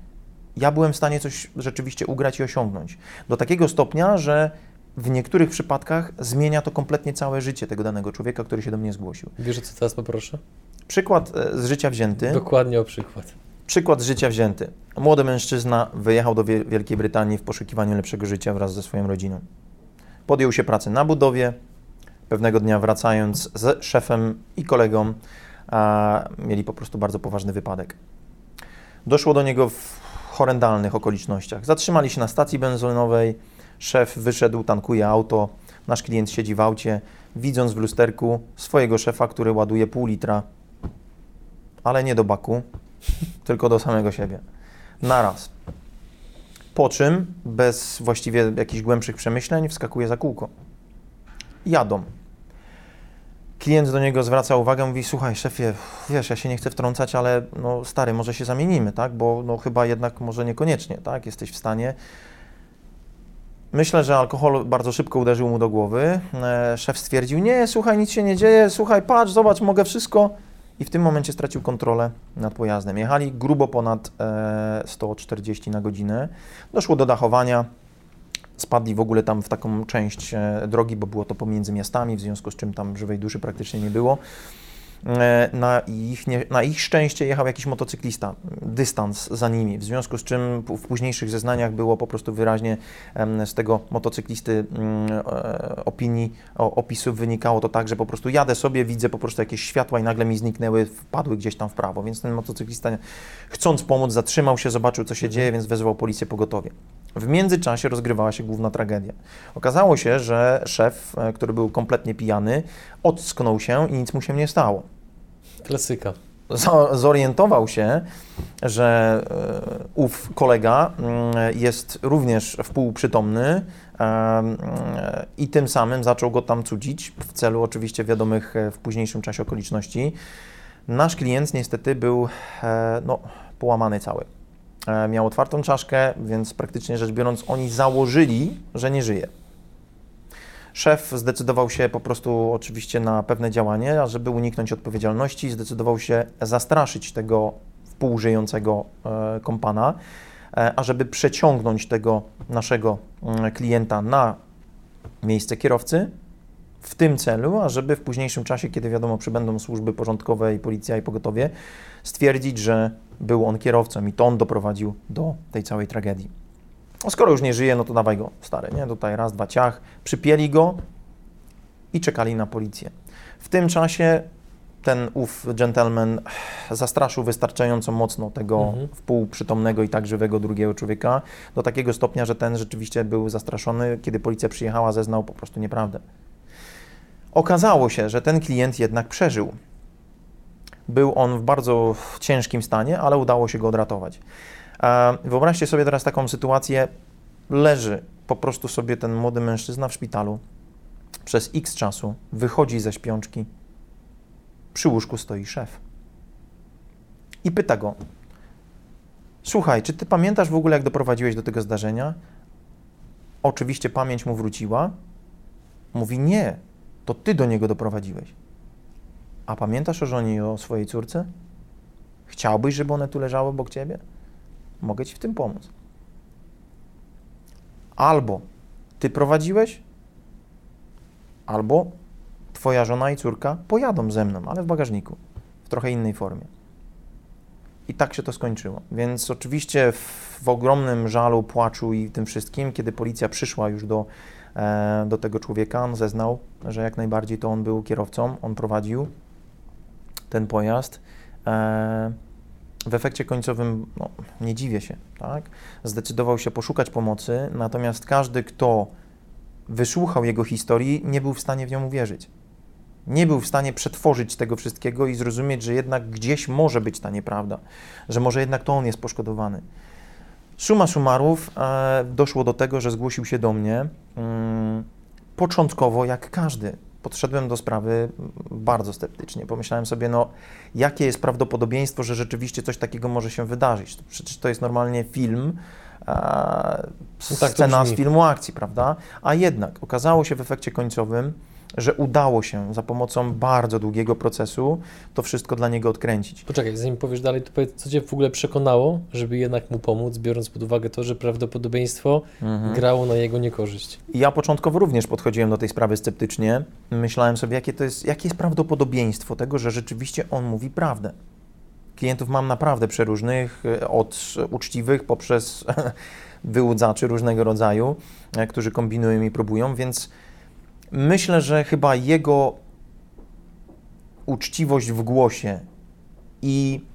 ja byłem w stanie coś rzeczywiście ugrać i osiągnąć. Do takiego stopnia, że w niektórych przypadkach zmienia to kompletnie całe życie tego danego człowieka, który się do mnie zgłosił. Wiesz, co teraz poproszę? Przykład e, z życia wzięty. Dokładnie o przykład. Przykład z życia wzięty. Młody mężczyzna wyjechał do Wiel- Wielkiej Brytanii w poszukiwaniu lepszego życia wraz ze swoją rodziną. Podjął się pracy na budowie. Pewnego dnia wracając z szefem i kolegą, a, mieli po prostu bardzo poważny wypadek. Doszło do niego w horrendalnych okolicznościach. Zatrzymali się na stacji benzynowej. Szef wyszedł, tankuje auto. Nasz klient siedzi w aucie, widząc w lusterku swojego szefa, który ładuje pół litra, ale nie do baku, tylko do samego siebie. Naraz. Po czym, bez właściwie jakichś głębszych przemyśleń, wskakuje za kółko. Jadą. Klient do niego zwraca uwagę, mówi, słuchaj szefie, wiesz, ja się nie chcę wtrącać, ale no stary, może się zamienimy, tak, bo no chyba jednak może niekoniecznie, tak, jesteś w stanie. Myślę, że alkohol bardzo szybko uderzył mu do głowy. E, szef stwierdził, nie, słuchaj, nic się nie dzieje, słuchaj, patrz, zobacz, mogę wszystko. I w tym momencie stracił kontrolę nad pojazdem. Jechali grubo ponad e, 140 na godzinę. Doszło do dachowania. Spadli w ogóle tam w taką część e, drogi, bo było to pomiędzy miastami, w związku z czym tam żywej duszy praktycznie nie było. E, Na ich, nie, na ich szczęście jechał jakiś motocyklista, dystans za nimi, w związku z czym w późniejszych zeznaniach było po prostu wyraźnie z tego motocyklisty mm, e, opinii, opisów wynikało to tak, że po prostu jadę sobie, widzę po prostu jakieś światła i nagle mi zniknęły, wpadły gdzieś tam w prawo, więc ten motocyklista chcąc pomóc zatrzymał się, zobaczył co się dzieje, więc wezwał policję pogotowie. W międzyczasie rozgrywała się główna tragedia. Okazało się, że szef, e, który był kompletnie pijany, ocknął się i nic mu się nie stało Klasyka. zorientował się, że e, ów kolega mm, jest również wpółprzytomny e, i tym samym zaczął go tam cudzić w celu oczywiście wiadomych w późniejszym czasie okoliczności. Nasz klient niestety był no, połamany cały. E, Miał otwartą czaszkę, więc praktycznie rzecz biorąc oni założyli, że nie żyje. Szef zdecydował się po prostu oczywiście na pewne działanie, a żeby uniknąć odpowiedzialności, zdecydował się zastraszyć tego wpółżyjącego e, kompana, e, a żeby przeciągnąć tego naszego mm, klienta na miejsce kierowcy, w tym celu, ażeby w późniejszym czasie, kiedy wiadomo, przybędą służby porządkowe i policja i pogotowie, stwierdzić, że był on kierowcą i to on doprowadził do tej całej tragedii. No skoro już nie żyje, no to dawaj go, stary, nie? Tutaj raz, dwa ciach, przypieli go i czekali na policję. W tym czasie ten ów gentleman zastraszył wystarczająco mocno tego Mhm. wpółprzytomnego i tak żywego drugiego człowieka, do takiego stopnia, że ten rzeczywiście był zastraszony. Kiedy policja przyjechała, zeznał po prostu nieprawdę. Okazało się, że ten klient jednak przeżył. Był on w bardzo ciężkim stanie, ale udało się go odratować. E, Wyobraźcie sobie teraz taką sytuację. Leży po prostu sobie ten młody mężczyzna w szpitalu. Przez x czasu wychodzi ze śpiączki. Przy łóżku stoi szef. I pyta go: Słuchaj, czy ty pamiętasz w ogóle, jak doprowadziłeś do tego zdarzenia? Oczywiście pamięć mu wróciła. Mówi: Nie, to ty do niego doprowadziłeś. A pamiętasz o żonie i o swojej córce? Chciałbyś, żeby one tu leżały obok ciebie? Mogę ci w tym pomóc. Albo ty prowadziłeś, albo twoja żona i córka pojadą ze mną, ale w bagażniku, w trochę innej formie. I tak się to skończyło. Więc oczywiście w, w ogromnym żalu, płaczu i tym wszystkim, kiedy policja przyszła już do, e, do tego człowieka, on zeznał, że jak najbardziej to on był kierowcą, on prowadził ten pojazd. E, w efekcie końcowym, no, nie dziwię się, tak? Zdecydował się poszukać pomocy, natomiast każdy, kto wysłuchał jego historii, nie był w stanie w nią uwierzyć. Nie był w stanie przetworzyć tego wszystkiego i zrozumieć, że jednak gdzieś może być ta nieprawda, że może jednak to on jest poszkodowany. Suma summarów e, doszło do tego, że zgłosił się do mnie. Mm, początkowo, jak każdy, podszedłem do sprawy bardzo sceptycznie. Pomyślałem sobie, no, jakie jest prawdopodobieństwo, że rzeczywiście coś takiego może się wydarzyć? Przecież to jest normalnie film, e, No tak scena z filmu akcji, prawda? A jednak okazało się w efekcie końcowym, że udało się za pomocą bardzo długiego procesu to wszystko dla niego odkręcić. Poczekaj, zanim powiesz dalej, to powiedz, co Cię w ogóle przekonało, żeby jednak mu pomóc, biorąc pod uwagę to, że prawdopodobieństwo grało na jego niekorzyść. Ja początkowo również podchodziłem do tej sprawy sceptycznie. Myślałem sobie, jakie, to jest, jakie jest prawdopodobieństwo tego, że rzeczywiście on mówi prawdę. Klientów mam naprawdę przeróżnych, e, od uczciwych poprzez wyłudzaczy różnego rodzaju, e, którzy kombinują i próbują, więc myślę, że chyba jego uczciwość w głosie i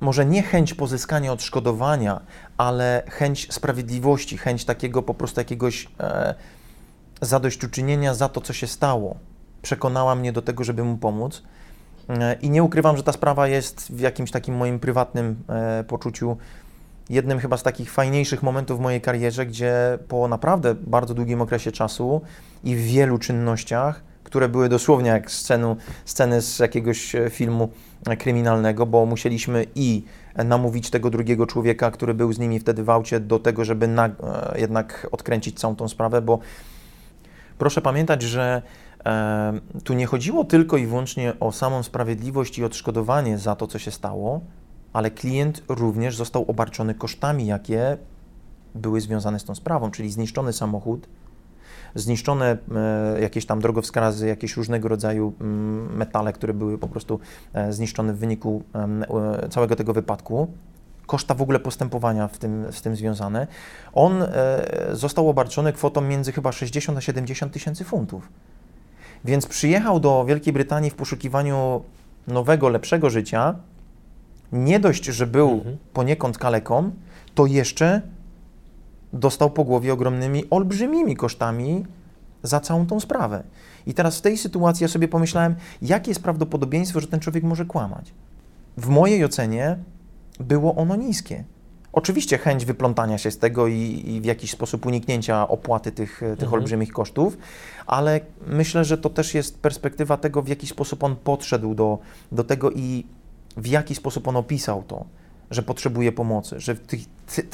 może nie chęć pozyskania odszkodowania, ale chęć sprawiedliwości, chęć takiego po prostu jakiegoś e, zadośćuczynienia za to, co się stało, przekonała mnie do tego, żeby mu pomóc. E, I nie ukrywam, że ta sprawa jest w jakimś takim moim prywatnym e, poczuciu jednym chyba z takich fajniejszych momentów w mojej karierze, gdzie po naprawdę bardzo długim okresie czasu i w wielu czynnościach, które były dosłownie jak scenu, sceny z jakiegoś e, filmu e, kryminalnego, bo musieliśmy i namówić tego drugiego człowieka, który był z nimi wtedy w aucie, do tego, żeby na, e, jednak odkręcić całą tą sprawę, bo proszę pamiętać, że e, tu nie chodziło tylko i wyłącznie o samą sprawiedliwość i odszkodowanie za to, co się stało, ale klient również został obarczony kosztami, jakie były związane z tą sprawą, czyli zniszczony samochód, zniszczone e, jakieś tam drogowskazy, jakieś różnego rodzaju mm, metale, które były po prostu e, zniszczone w wyniku e, całego tego wypadku, koszta w ogóle postępowania w tym, z tym związane. On e, został obarczony kwotą między chyba 60 a 70 tysięcy funtów. Więc przyjechał do Wielkiej Brytanii w poszukiwaniu nowego, lepszego życia. Nie dość, że był Mhm. poniekąd kaleką, to jeszcze dostał po głowie ogromnymi, olbrzymimi kosztami za całą tą sprawę. I teraz w tej sytuacji ja sobie pomyślałem, jakie jest prawdopodobieństwo, że ten człowiek może kłamać. W mojej ocenie było ono niskie. Oczywiście chęć wyplątania się z tego i, i w jakiś sposób uniknięcia opłaty tych, tych Mhm. olbrzymich kosztów, ale myślę, że to też jest perspektywa tego, w jaki sposób on podszedł do, do tego i w jaki sposób on opisał to, że potrzebuje pomocy, że ty,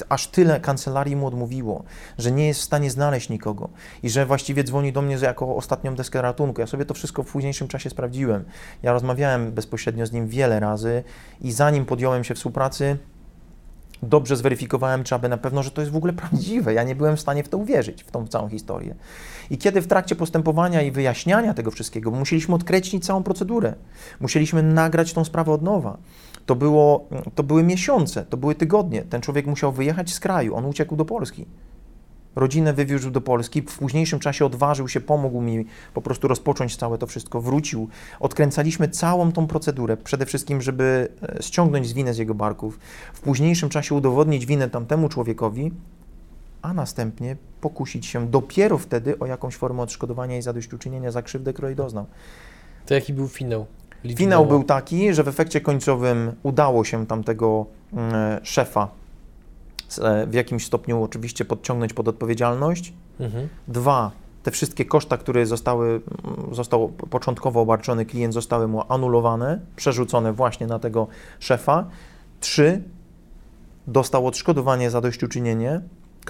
aż tyle kancelarii mu odmówiło, że nie jest w stanie znaleźć nikogo i że właściwie dzwoni do mnie jako ostatnią deskę ratunku. Ja sobie to wszystko w późniejszym czasie sprawdziłem. Ja rozmawiałem bezpośrednio z nim wiele razy i zanim podjąłem się współpracy, dobrze zweryfikowałem, czy aby na pewno, że to jest w ogóle prawdziwe. Ja nie byłem w stanie w to uwierzyć, w tą całą historię. I kiedy w trakcie postępowania i wyjaśniania tego wszystkiego, musieliśmy odkręcić całą procedurę, musieliśmy nagrać tą sprawę od nowa. To, było, to były miesiące, to były tygodnie. Ten człowiek musiał wyjechać z kraju, on uciekł do Polski. Rodzinę wywiózł do Polski, w późniejszym czasie odważył się, pomógł mi po prostu rozpocząć całe to wszystko, wrócił. Odkręcaliśmy całą tą procedurę, przede wszystkim, żeby e, ściągnąć z winę z jego barków, w późniejszym czasie udowodnić winę tamtemu człowiekowi, a następnie pokusić się dopiero wtedy o jakąś formę odszkodowania i zadośćuczynienia za krzywdę, której doznał. To jaki był finał? Finał był taki, że w efekcie końcowym udało się tamtego mm, szefa e, w jakimś stopniu oczywiście podciągnąć pod odpowiedzialność. Mhm. Dwa, te wszystkie koszta, które zostały, mm, został początkowo obarczony klient, zostały mu anulowane, przerzucone właśnie na tego szefa. Trzy, dostał odszkodowanie za dośćuczynienie,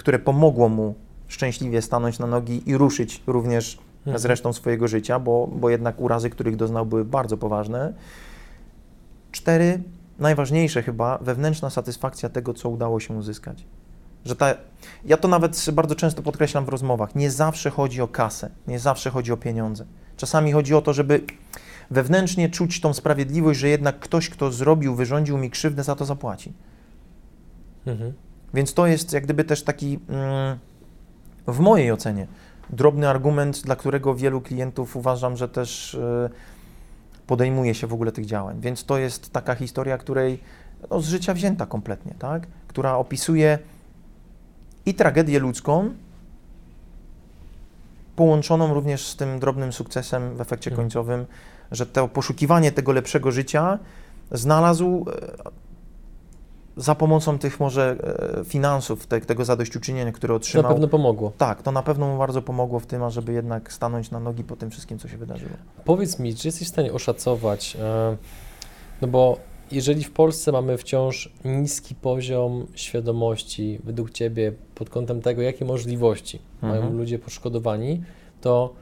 które pomogło mu szczęśliwie stanąć na nogi i ruszyć również mhm. z resztą swojego życia, bo, bo jednak urazy, których doznał, były bardzo poważne. Cztery, najważniejsze chyba, wewnętrzna satysfakcja tego, co udało się uzyskać. Że ta, ja to nawet bardzo często podkreślam w rozmowach. Nie zawsze chodzi o kasę, nie zawsze chodzi o pieniądze. Czasami chodzi o to, żeby wewnętrznie czuć tą sprawiedliwość, że jednak ktoś, kto zrobił, wyrządził mi krzywdę, za to zapłaci. Mhm. Więc to jest jak gdyby też taki, mm, w mojej ocenie, drobny argument, dla którego wielu klientów uważam, że też e, podejmuje się w ogóle tych działań. Więc to jest taka historia, której no, z życia wzięta kompletnie, tak? która opisuje i tragedię ludzką, połączoną również z tym drobnym sukcesem w efekcie mhm. końcowym, że to poszukiwanie tego lepszego życia znalazł za pomocą tych może e, finansów, te, tego zadośćuczynienia, które otrzymał. To na pewno pomogło. Tak, to na pewno mu bardzo pomogło w tym, ażeby jednak stanąć na nogi po tym wszystkim, co się wydarzyło. Powiedz mi, czy jesteś w stanie oszacować, e, no bo jeżeli w Polsce mamy wciąż niski poziom świadomości według Ciebie pod kątem tego, jakie możliwości mhm. mają ludzie poszkodowani, to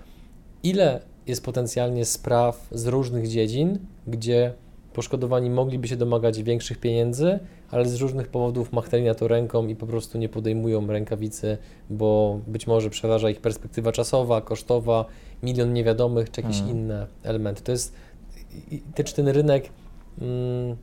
ile jest potencjalnie spraw z różnych dziedzin, gdzie poszkodowani mogliby się domagać większych pieniędzy, ale z różnych powodów machnęli na to ręką i po prostu nie podejmują rękawicy, bo być może przeważa ich perspektywa czasowa, kosztowa, milion niewiadomych czy jakieś hmm. inne elementy. To jest też ten rynek mm,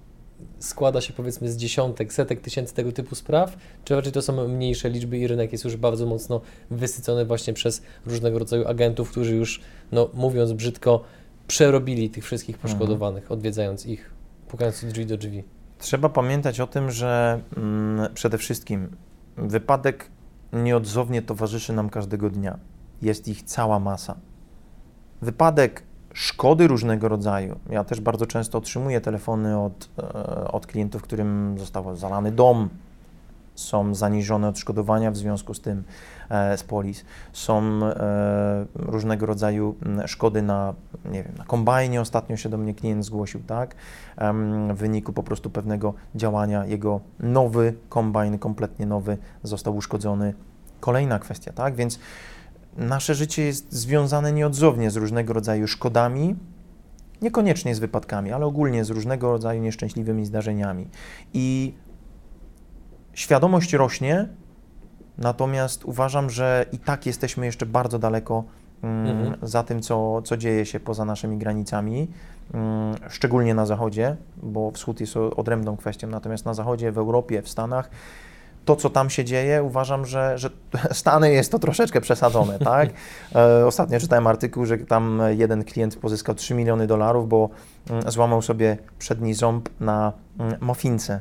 składa się powiedzmy z dziesiątek, setek tysięcy tego typu spraw, czy raczej to są mniejsze liczby i rynek jest już bardzo mocno wysycony właśnie przez różnego rodzaju agentów, którzy już, no mówiąc brzydko, przerobili tych wszystkich mhm. poszkodowanych, odwiedzając ich, pukając drzwi do drzwi. Trzeba pamiętać o tym, że mm, przede wszystkim wypadek nieodzownie towarzyszy nam każdego dnia. Jest ich cała masa. Wypadek szkody różnego rodzaju. Ja też bardzo często otrzymuję telefony od, e, od klientów, którym został zalany dom, są zaniżone odszkodowania w związku z tym z polis, są e, różnego rodzaju szkody na, nie wiem, na kombajnie, ostatnio się do mnie klient zgłosił, tak, w wyniku po prostu pewnego działania. Jego nowy kombajn, kompletnie nowy, został uszkodzony. Kolejna kwestia, tak, więc nasze życie jest związane nieodzownie z różnego rodzaju szkodami, niekoniecznie z wypadkami, ale ogólnie z różnego rodzaju nieszczęśliwymi zdarzeniami. I świadomość rośnie, natomiast uważam, że i tak jesteśmy jeszcze bardzo daleko mm, mhm. za tym, co, co dzieje się poza naszymi granicami, mm, szczególnie na Zachodzie, bo Wschód jest odrębną kwestią, natomiast na Zachodzie, w Europie, w Stanach, to, co tam się dzieje, uważam, że, że Stany jest to troszeczkę przesadzone, tak? E, ostatnio czytałem artykuł, że tam jeden klient pozyskał 3 miliony dolarów, bo mm, złamał sobie przedni ząb na mofince E,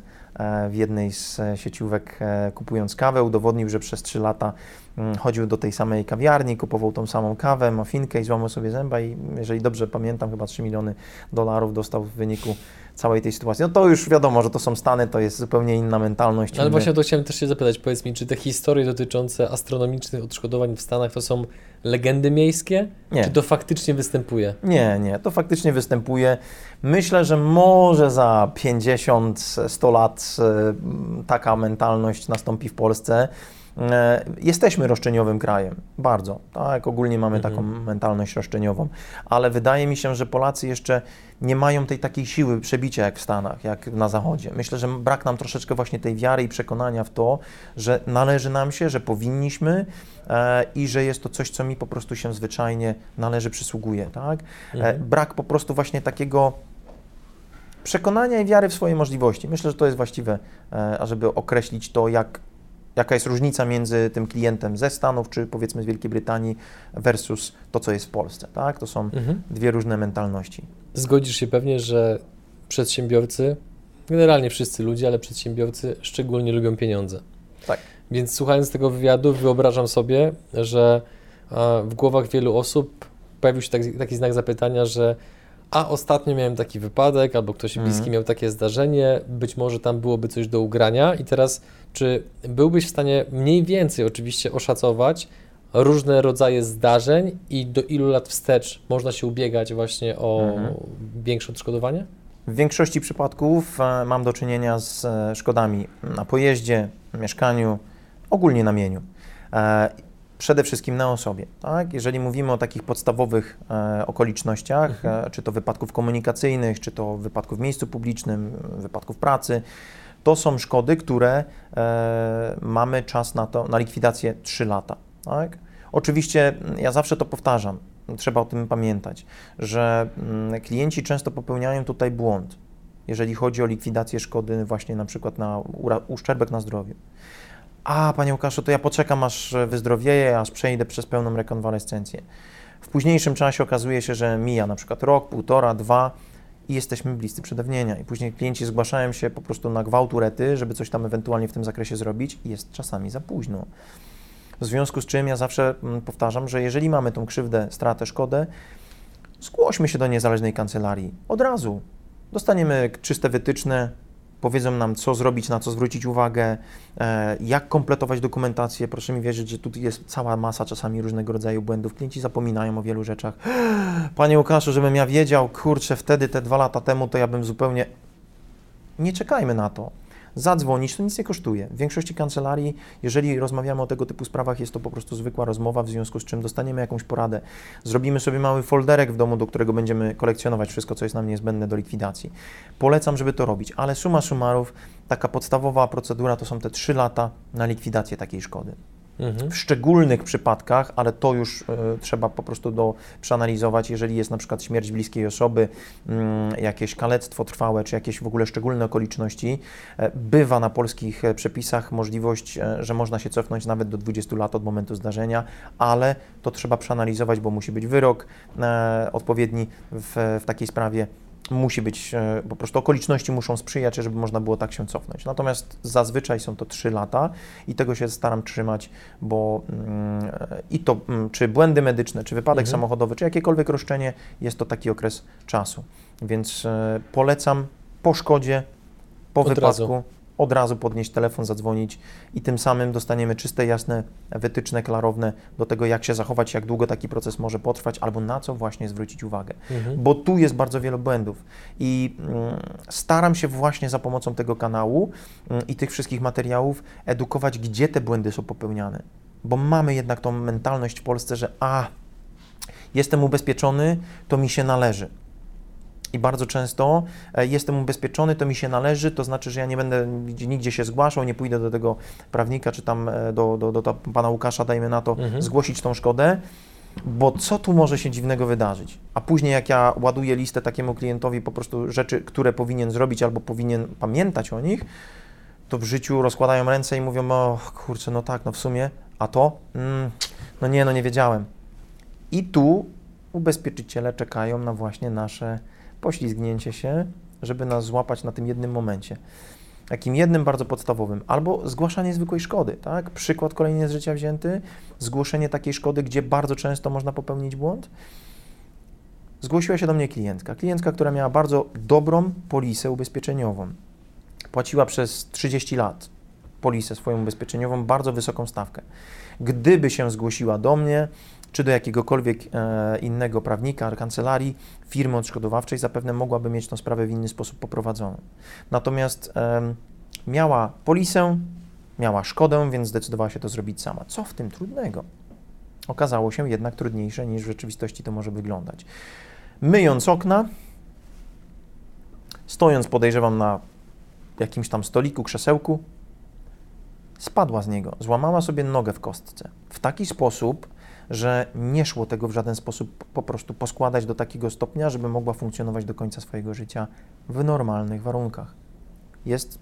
w jednej z e, sieciówek e, kupując kawę, udowodnił, że przez 3 lata mm, chodził do tej samej kawiarni, kupował tą samą kawę, mafinkę i złamał sobie zęba i jeżeli dobrze pamiętam, chyba 3 miliony dolarów dostał w wyniku całej tej sytuacji. No to już wiadomo, że to są Stany, to jest zupełnie inna mentalność. Ale właśnie to chciałem też się zapytać, powiedz mi, czy te historie dotyczące astronomicznych odszkodowań w Stanach to są legendy miejskie? Nie. Czy to faktycznie występuje? Nie, nie, to faktycznie występuje. Myślę, że może za 50-100 lat e, taka mentalność nastąpi w Polsce. E, jesteśmy roszczeniowym krajem, bardzo. Tak, ogólnie mamy Mhm. taką mentalność roszczeniową, ale wydaje mi się, że Polacy jeszcze nie mają tej takiej siły przebicia jak w Stanach, jak na Zachodzie. Myślę, że brak nam troszeczkę właśnie tej wiary i przekonania w to, że należy nam się, że powinniśmy e, i że jest to coś, co mi po prostu się zwyczajnie należy, przysługuje. Tak? E, Mhm. brak po prostu właśnie takiego przekonania i wiary w swoje możliwości. Myślę, że to jest właściwe, e, ażeby określić to, jak, jaka jest różnica między tym klientem ze Stanów, czy powiedzmy z Wielkiej Brytanii versus to, co jest w Polsce. Tak? To są Mhm. dwie różne mentalności. Zgodzisz się pewnie, że przedsiębiorcy, generalnie wszyscy ludzie, ale przedsiębiorcy szczególnie lubią pieniądze. Tak. Więc słuchając tego wywiadu, wyobrażam sobie, że e, w głowach wielu osób pojawił się taki, taki znak zapytania, że a ostatnio miałem taki wypadek, albo ktoś Mhm. bliski miał takie zdarzenie, być może tam byłoby coś do ugrania. I teraz, czy byłbyś w stanie mniej więcej oczywiście oszacować różne rodzaje zdarzeń i do ilu lat wstecz można się ubiegać właśnie o Mhm. większe odszkodowanie? W większości przypadków e, mam do czynienia z e, szkodami na pojeździe, mieszkaniu, ogólnie na mieniu. E, Przede wszystkim na osobie. Tak? Jeżeli mówimy o takich podstawowych e, okolicznościach, Mhm. e, czy to wypadków komunikacyjnych, czy to wypadków w miejscu publicznym, wypadków pracy, to są szkody, które e, mamy czas na to, na likwidację 3 lata. Tak? Oczywiście mm, ja zawsze to powtarzam, trzeba o tym pamiętać, że mm, klienci często popełniają tutaj błąd, jeżeli chodzi o likwidację szkody właśnie na przykład na uszczerbek na zdrowiu. A, panie Łukaszu, to ja poczekam aż wyzdrowieję, aż przejdę przez pełną rekonwalescencję. W późniejszym czasie okazuje się, że mija na przykład rok, półtora, dwa i jesteśmy bliscy przedawnienia. I później klienci zgłaszają się po prostu na gwałt urety, żeby coś tam ewentualnie w tym zakresie zrobić i jest czasami za późno. W związku z czym ja zawsze mm, powtarzam, że jeżeli mamy tą krzywdę, stratę, szkodę, zgłośmy się do niezależnej kancelarii od razu. Dostaniemy czyste wytyczne, powiedzą nam, co zrobić, na co zwrócić uwagę, e, jak kompletować dokumentację. Proszę mi wierzyć, że tu jest cała masa czasami różnego rodzaju błędów. Klienci zapominają o wielu rzeczach. Panie Łukaszu, żebym ja wiedział, kurczę, wtedy te dwa lata temu, to ja bym zupełnie. Nie czekajmy na to. Zadzwonić to nic nie kosztuje. W większości kancelarii, jeżeli rozmawiamy o tego typu sprawach, jest to po prostu zwykła rozmowa, w związku z czym dostaniemy jakąś poradę. Zrobimy sobie mały folderek w domu, do którego będziemy kolekcjonować wszystko, co jest nam niezbędne do likwidacji. Polecam, żeby to robić, ale suma summarów, taka podstawowa procedura to są te 3 lata na likwidację takiej szkody. Mhm. W szczególnych przypadkach, ale to już e, trzeba po prostu do, przeanalizować, jeżeli jest na przykład śmierć bliskiej osoby, mm, jakieś kalectwo trwałe, czy jakieś w ogóle szczególne okoliczności, e, bywa na polskich e, przepisach możliwość, że można się cofnąć nawet do 20 lat od momentu zdarzenia, ale to trzeba przeanalizować, bo musi być wyrok odpowiedni w, w takiej sprawie. Musi być, e, po prostu okoliczności muszą sprzyjać, żeby można było tak się cofnąć. Natomiast zazwyczaj są to 3 lata i tego się staram trzymać, bo mm, i to, mm, czy błędy medyczne, czy wypadek Mhm. samochodowy, czy jakiekolwiek roszczenie, jest to taki okres czasu. Więc e, polecam po szkodzie, po Od wypadku, razu. Od razu podnieść telefon, zadzwonić i tym samym dostaniemy czyste, jasne wytyczne, klarowne do tego, jak się zachować, jak długo taki proces może potrwać, albo na co właśnie zwrócić uwagę Mhm. bo tu jest bardzo wiele błędów. I mm, staram się właśnie za pomocą tego kanału mm, i tych wszystkich materiałów edukować, gdzie te błędy są popełniane. Bo mamy jednak tą mentalność w Polsce, że a, jestem ubezpieczony, to mi się należy. I bardzo często e, jestem ubezpieczony, to mi się należy, to znaczy, że ja nie będę nigdzie- się zgłaszał, nie pójdę do tego prawnika, czy tam e, do, do, do, do pana Łukasza, dajmy na to, Mhm. zgłosić tą szkodę, bo co tu może się dziwnego wydarzyć? A później jak ja ładuję listę takiemu klientowi po prostu rzeczy, które powinien zrobić albo powinien pamiętać o nich, to w życiu rozkładają ręce i mówią, o kurczę, no tak, no w sumie, a to? Mm, no nie, no nie wiedziałem. I tu ubezpieczyciele czekają na właśnie nasze poślizgnięcie się, żeby nas złapać na tym jednym momencie. Takim jednym bardzo podstawowym, albo zgłaszanie zwykłej szkody, tak? Przykład kolejny z życia wzięty, zgłoszenie takiej szkody, gdzie bardzo często można popełnić błąd. Zgłosiła się do mnie klientka. Klientka, która miała bardzo dobrą polisę ubezpieczeniową. Płaciła przez 30 lat polisę swoją ubezpieczeniową, bardzo wysoką stawkę. Gdyby się zgłosiła do mnie, czy do jakiegokolwiek e, innego prawnika, kancelarii, firmy odszkodowawczej, zapewne mogłaby mieć tę sprawę w inny sposób poprowadzoną. Natomiast miała polisę, miała szkodę, więc zdecydowała się to zrobić sama. Co w tym trudnego? Okazało się jednak trudniejsze niż w rzeczywistości to może wyglądać. Myjąc okna, stojąc podejrzewam na jakimś tam stoliku, krzesełku, spadła z niego, złamała sobie nogę w kostce. W taki sposób, że nie szło tego w żaden sposób po prostu poskładać do takiego stopnia, żeby mogła funkcjonować do końca swojego życia w normalnych warunkach. Jest,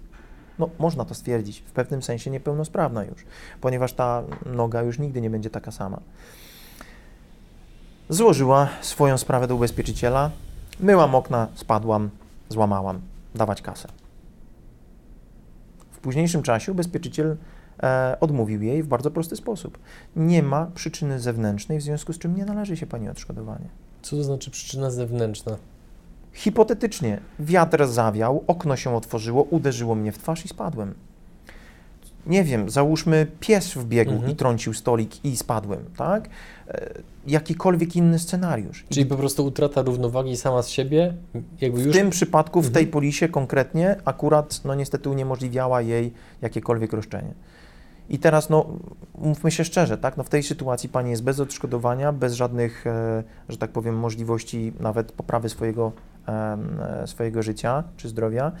no można to stwierdzić, w pewnym sensie niepełnosprawna już, ponieważ ta noga już nigdy nie będzie taka sama. Złożyła swoją sprawę do ubezpieczyciela, myłam okna, spadłam, złamałam, dawać kasę. W późniejszym czasie ubezpieczyciel odmówił jej w bardzo prosty sposób. Nie ma przyczyny zewnętrznej, w związku z czym nie należy się pani odszkodowanie. Co to znaczy przyczyna zewnętrzna? Hipotetycznie, wiatr zawiał, okno się otworzyło, uderzyło mnie w twarz i spadłem. Nie wiem, załóżmy pies wbiegł Mhm. i trącił stolik i spadłem, tak? E, jakikolwiek inny scenariusz. I Czyli po prostu utrata równowagi sama z siebie, jakby w już tym przypadku, w tej Mhm. polisie konkretnie, akurat no niestety uniemożliwiała jej jakiekolwiek roszczenie. I teraz, no, mówmy się szczerze, tak, no w tej sytuacji pani jest bez odszkodowania, bez żadnych, e, że tak powiem, możliwości nawet poprawy swojego, e, swojego życia czy zdrowia,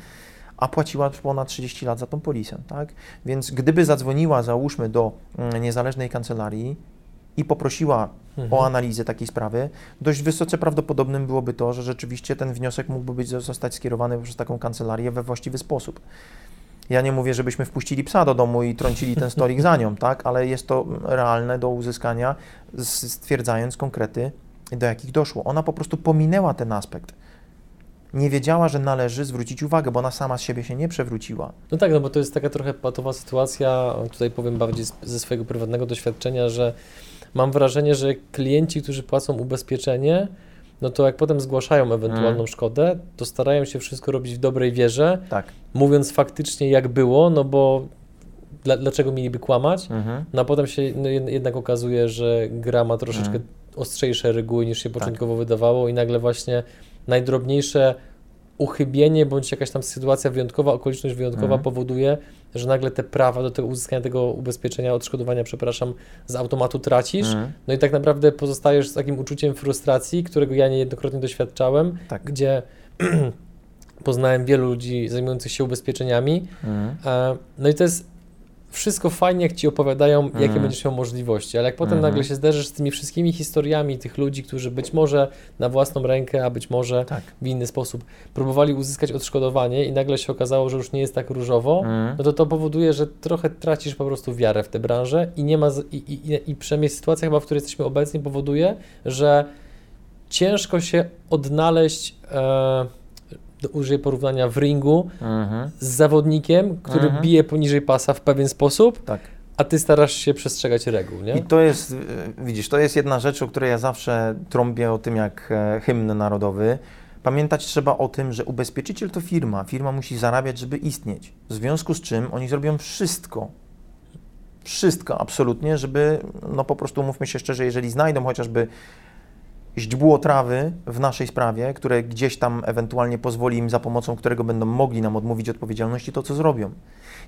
a płaciła ponad 30 lat za tą polisę, tak? Więc gdyby zadzwoniła, załóżmy, do mm, niezależnej kancelarii i poprosiła Mhm. o analizę takiej sprawy, dość wysoce prawdopodobnym byłoby to, że rzeczywiście ten wniosek mógłby być zostać skierowany przez taką kancelarię we właściwy sposób. Ja nie mówię, żebyśmy wpuścili psa do domu i trącili ten stolik za nią, tak, ale jest to realne do uzyskania, stwierdzając konkrety, do jakich doszło. Ona po prostu pominęła ten aspekt. Nie wiedziała, że należy zwrócić uwagę, bo ona sama z siebie się nie przewróciła. No tak, no bo to jest taka trochę patowa sytuacja, tutaj powiem bardziej ze swojego prywatnego doświadczenia, że mam wrażenie, że klienci, którzy płacą ubezpieczenie, no to jak potem zgłaszają ewentualną Mhm. szkodę, to starają się wszystko robić w dobrej wierze, Tak. mówiąc faktycznie jak było, no bo dla, dlaczego mieliby kłamać? Mhm. No a potem się no, jed- jednak okazuje, że gra ma troszeczkę Mhm. ostrzejsze reguły niż się Tak. początkowo wydawało i nagle właśnie najdrobniejsze uchybienie bądź jakaś tam sytuacja wyjątkowa, okoliczność wyjątkowa Mhm. powoduje, że nagle te prawa do tego uzyskania tego ubezpieczenia, odszkodowania, przepraszam, z automatu tracisz. Mhm. No i tak naprawdę pozostajesz z takim uczuciem frustracji, którego ja niejednokrotnie doświadczałem, Tak. gdzie poznałem wielu ludzi zajmujących się ubezpieczeniami, Mhm. E, No i to jest wszystko fajnie, jak ci opowiadają, jakie Mhm. będziesz miał możliwości, ale jak potem Mhm. nagle się zderzysz z tymi wszystkimi historiami tych ludzi, którzy być może na własną rękę, a być może Tak. w inny sposób próbowali uzyskać odszkodowanie i nagle się okazało, że już nie jest tak różowo, Mhm. no to to powoduje, że trochę tracisz po prostu wiarę w tę branżę i nie ma, i, i, i- przynajmniej sytuacja chyba, w której jesteśmy obecni powoduje, że ciężko się odnaleźć, e, użyję porównania w ringu, Mhm. z zawodnikiem, który Mhm. bije poniżej pasa w pewien sposób, Tak. a ty starasz się przestrzegać reguł, nie? I to jest, y, widzisz, to jest jedna rzecz, o której ja zawsze trąbię o tym jak e, hymn narodowy. Pamiętać trzeba o tym, że ubezpieczyciel to firma. Firma musi zarabiać, żeby istnieć. W związku z czym oni zrobią wszystko, wszystko absolutnie, żeby, no po prostu mówmy się szczerze, jeżeli znajdą chociażby źdźbło trawy w naszej sprawie, które gdzieś tam ewentualnie pozwoli im, za pomocą którego będą mogli nam odmówić odpowiedzialności, to co zrobią.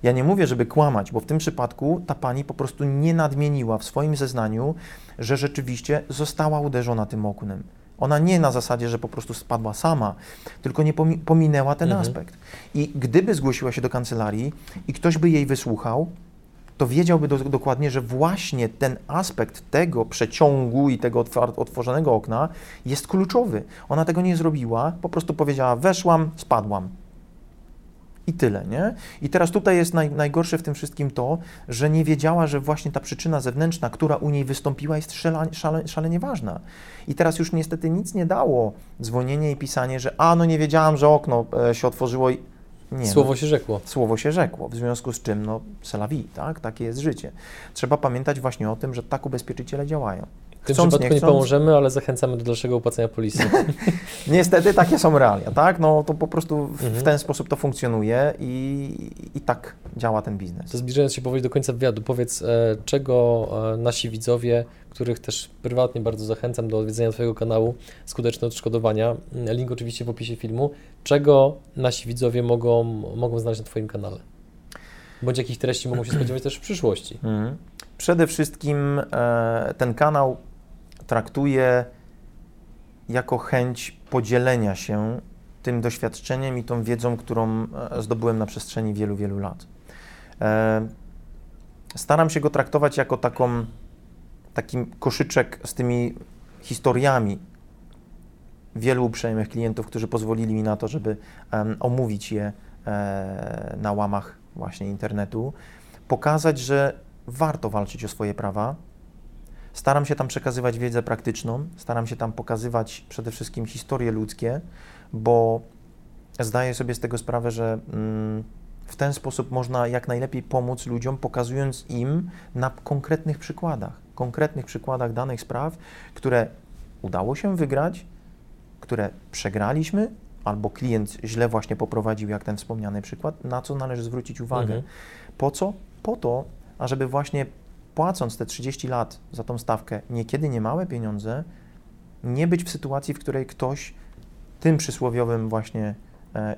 Ja nie mówię, żeby kłamać, bo w tym przypadku ta pani po prostu nie nadmieniła w swoim zeznaniu, że rzeczywiście została uderzona tym oknem. Ona nie na zasadzie, że po prostu spadła sama, tylko nie pomi- pominęła ten Mhm. aspekt. I gdyby zgłosiła się do kancelarii i ktoś by jej wysłuchał, to wiedziałby do, dokładnie, że właśnie ten aspekt tego przeciągu i tego otworzonego okna jest kluczowy. Ona tego nie zrobiła, po prostu powiedziała: Weszłam, spadłam. I tyle, nie? I teraz tutaj jest naj, najgorsze w tym wszystkim to, że nie wiedziała, że właśnie ta przyczyna zewnętrzna, która u niej wystąpiła, jest szala, szale, szalenie ważna. I teraz już niestety nic nie dało dzwonienie i pisanie, że a no nie wiedziałam, że okno e, się otworzyło i. Nie, Słowo no, się rzekło. słowo się rzekło, w związku z czym, no, vie, tak? Takie jest życie. Trzeba pamiętać właśnie o tym, że tak ubezpieczyciele działają. W tym Chcąc, przypadku nie nie, chcąc. pomożemy, ale zachęcamy do dalszego opłacenia polisy. Niestety takie są realia, tak? No to po prostu w, w Mhm. ten sposób to funkcjonuje i, i tak działa ten biznes. To zbliżając się powoli do końca wywiadu, powiedz, e, czego e, nasi widzowie, których też prywatnie bardzo zachęcam do odwiedzenia Twojego kanału Skuteczne Odszkodowania, link oczywiście w opisie filmu, czego nasi widzowie mogą, mogą znaleźć na Twoim kanale? Bądź jakich treści mogą się spodziewać też w przyszłości? Mhm. Przede wszystkim e, ten kanał traktuję jako chęć podzielenia się tym doświadczeniem i tą wiedzą, którą e, zdobyłem na przestrzeni wielu, wielu lat. E, staram się go traktować jako taką, taki koszyczek z tymi historiami wielu uprzejmych klientów, którzy pozwolili mi na to, żeby um, omówić je e, na łamach właśnie internetu, pokazać, że warto walczyć o swoje prawa. Staram się tam przekazywać wiedzę praktyczną, staram się tam pokazywać przede wszystkim historie ludzkie, bo zdaję sobie z tego sprawę, że mm, w ten sposób można jak najlepiej pomóc ludziom, pokazując im na konkretnych przykładach, konkretnych przykładach danych spraw, które udało się wygrać, które przegraliśmy, albo klient źle właśnie poprowadził, jak ten wspomniany przykład, na co należy zwrócić uwagę. Mhm. Po co? Po to, ażeby właśnie płacąc te 30 lat za tą stawkę, niekiedy niemałe pieniądze, nie być w sytuacji, w której ktoś tym przysłowiowym właśnie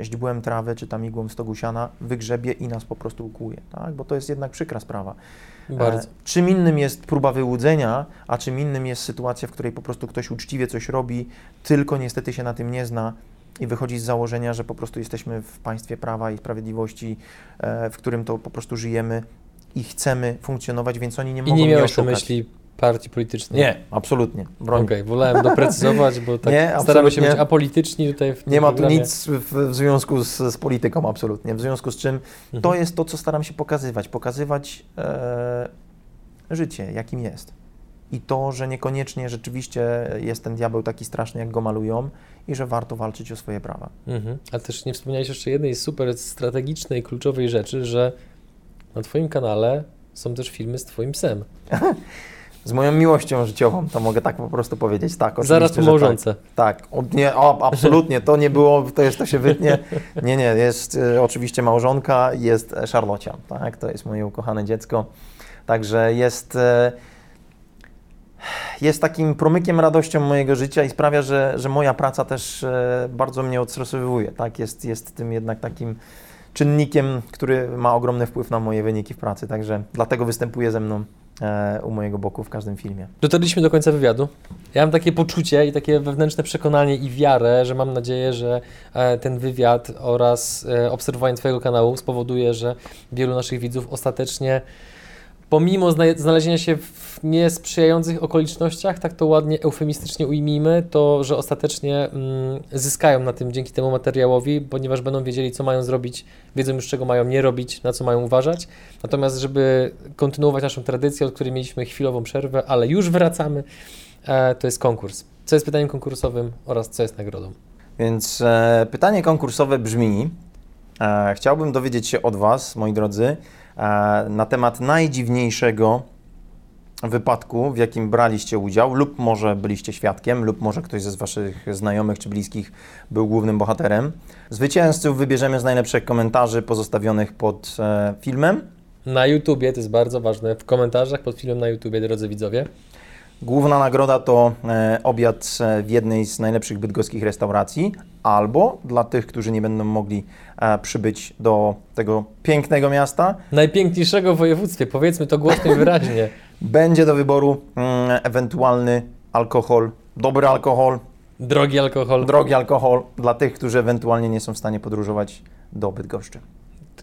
źdźbłem trawy czy tam igłą stogusiana wygrzebie i nas po prostu ukłuje, tak? bo to jest jednak przykra sprawa. Bardzo. E, czym innym jest próba wyłudzenia, a czym innym jest sytuacja, w której po prostu ktoś uczciwie coś robi, tylko niestety się na tym nie zna i wychodzi z założenia, że po prostu jesteśmy w państwie prawa i sprawiedliwości, e, w którym to po prostu żyjemy i chcemy funkcjonować, więc oni nie mogą I nie miałeś na myśli partii politycznej? Nie, absolutnie. Okej, okay, wolałem doprecyzować, bo tak nie, staramy się być apolityczni tutaj w Nie ma tu nic w, w związku z, z, polityką, absolutnie. W związku z czym mhm. to jest to, co staram się pokazywać. Pokazywać e, życie, jakim jest. I to, że niekoniecznie rzeczywiście jest ten diabeł taki straszny, jak go malują i że warto walczyć o swoje prawa. Mhm. Ale też nie wspomniałeś jeszcze jednej super strategicznej, kluczowej rzeczy, że na Twoim kanale są też filmy z Twoim psem. z moją miłością życiową, to mogę tak po prostu powiedzieć. Tak, Zaraz po małżonce. Tak, tak. O, nie, o, absolutnie, to nie było, to jest, to się wytnie. Nie, nie, jest y, oczywiście małżonka, jest Charlocia, tak, to jest moje ukochane dziecko. Także jest, y, jest takim promykiem radością mojego życia i sprawia, że, że moja praca też y, bardzo mnie odstresowuje, tak, jest, jest tym jednak takim czynnikiem, który ma ogromny wpływ na moje wyniki w pracy, także dlatego występuje ze mną e, u mojego boku w każdym filmie. Dotarliśmy do końca wywiadu. Ja mam takie poczucie i takie wewnętrzne przekonanie i wiarę, że mam nadzieję, że e, ten wywiad oraz e, obserwowanie Twojego kanału spowoduje, że wielu naszych widzów ostatecznie pomimo znalezienia się w niesprzyjających okolicznościach, tak to ładnie eufemistycznie ujmijmy, to że ostatecznie mm, zyskają na tym dzięki temu materiałowi, ponieważ będą wiedzieli, co mają zrobić, wiedzą już, czego mają nie robić, na co mają uważać. Natomiast, żeby kontynuować naszą tradycję, od której mieliśmy chwilową przerwę, ale już wracamy, e, to jest konkurs. Co jest pytaniem konkursowym oraz co jest nagrodą? Więc e, pytanie konkursowe brzmi: e, Chciałbym dowiedzieć się od Was, moi drodzy, na temat najdziwniejszego wypadku, w jakim braliście udział, lub może byliście świadkiem, lub może ktoś ze Waszych znajomych czy bliskich był głównym bohaterem. Zwycięzców wybierzemy z najlepszych komentarzy pozostawionych pod e, filmem. Na YouTubie, to jest bardzo ważne, w komentarzach pod filmem na YouTubie, drodzy widzowie. Główna nagroda to e, obiad e, w jednej z najlepszych bydgoskich restauracji, albo dla tych, którzy nie będą mogli e, przybyć do tego pięknego miasta. Najpiękniejszego w województwie, powiedzmy to głośno i wyraźnie. Będzie do wyboru mm, ewentualny alkohol, dobry alkohol. Drogi alkohol. Drogi alkohol dla tych, którzy ewentualnie nie są w stanie podróżować do Bydgoszczy.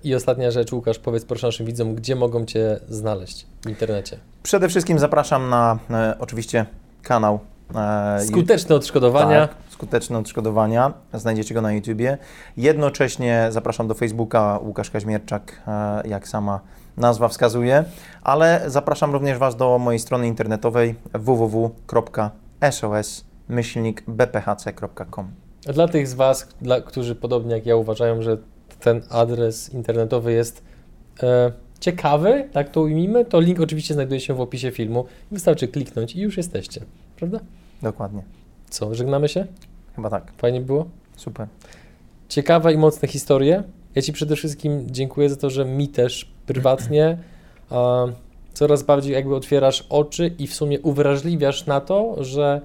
I ostatnia rzecz, Łukasz, powiedz proszę naszym widzom, gdzie mogą Cię znaleźć w internecie? Przede wszystkim zapraszam na e, oczywiście kanał. E, skuteczne odszkodowania. Tak, skuteczne odszkodowania. Znajdziecie go na YouTubie. Jednocześnie zapraszam do Facebooka Łukasz Kaźmierczak, e, jak sama nazwa wskazuje, ale zapraszam również Was do mojej strony internetowej www.sos-bphc.com. Dla tych z Was, dla, którzy podobnie jak ja uważają, że ten adres internetowy jest e, ciekawy, tak to ujmijmy, to link oczywiście znajduje się w opisie filmu. Wystarczy kliknąć i już jesteście, prawda? Dokładnie. Co, żegnamy się? Chyba tak. Fajnie było? Super. Ciekawe i mocne historie. Ja Ci przede wszystkim dziękuję za to, że mi też prywatnie coraz bardziej jakby otwierasz oczy i w sumie uwrażliwiasz na to, że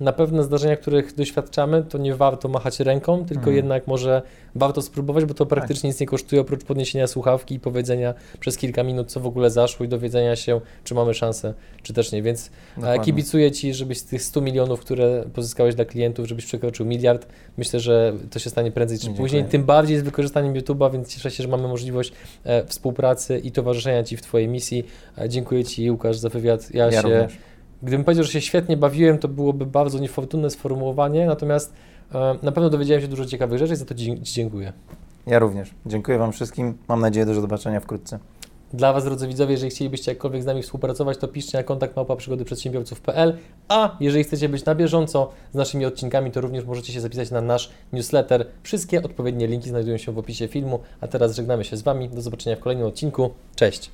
na pewne zdarzenia, których doświadczamy, to nie warto machać ręką, tylko Mhm. jednak może warto spróbować, bo to praktycznie nic nie kosztuje oprócz podniesienia słuchawki i powiedzenia przez kilka minut, co w ogóle zaszło i dowiedzenia się, czy mamy szansę, czy też nie. Więc e, Dokładnie. kibicuję Ci, żebyś z tych 100 milionów, które pozyskałeś dla klientów, żebyś przekroczył miliard. Myślę, że to się stanie prędzej czy Dziękuję. później, tym bardziej z wykorzystaniem YouTube'a, więc cieszę się, że mamy możliwość e, współpracy i towarzyszenia Ci w Twojej misji. E, dziękuję Ci, Łukasz, za wywiad. Ja, Ja się, również. Gdybym powiedział, że się świetnie bawiłem, to byłoby bardzo niefortunne sformułowanie, natomiast e, na pewno dowiedziałem się dużo ciekawych rzeczy i za to Ci Ci dziękuję. Ja również. Dziękuję Wam wszystkim. Mam nadzieję do zobaczenia wkrótce. Dla Was, drodzy widzowie, jeżeli chcielibyście jakkolwiek z nami współpracować, to piszcie na kontakt małpa przygody przedsiębiorców.pl, a jeżeli chcecie być na bieżąco z naszymi odcinkami, to również możecie się zapisać na nasz newsletter. Wszystkie odpowiednie linki znajdują się w opisie filmu, a teraz żegnamy się z Wami. Do zobaczenia w kolejnym odcinku. Cześć!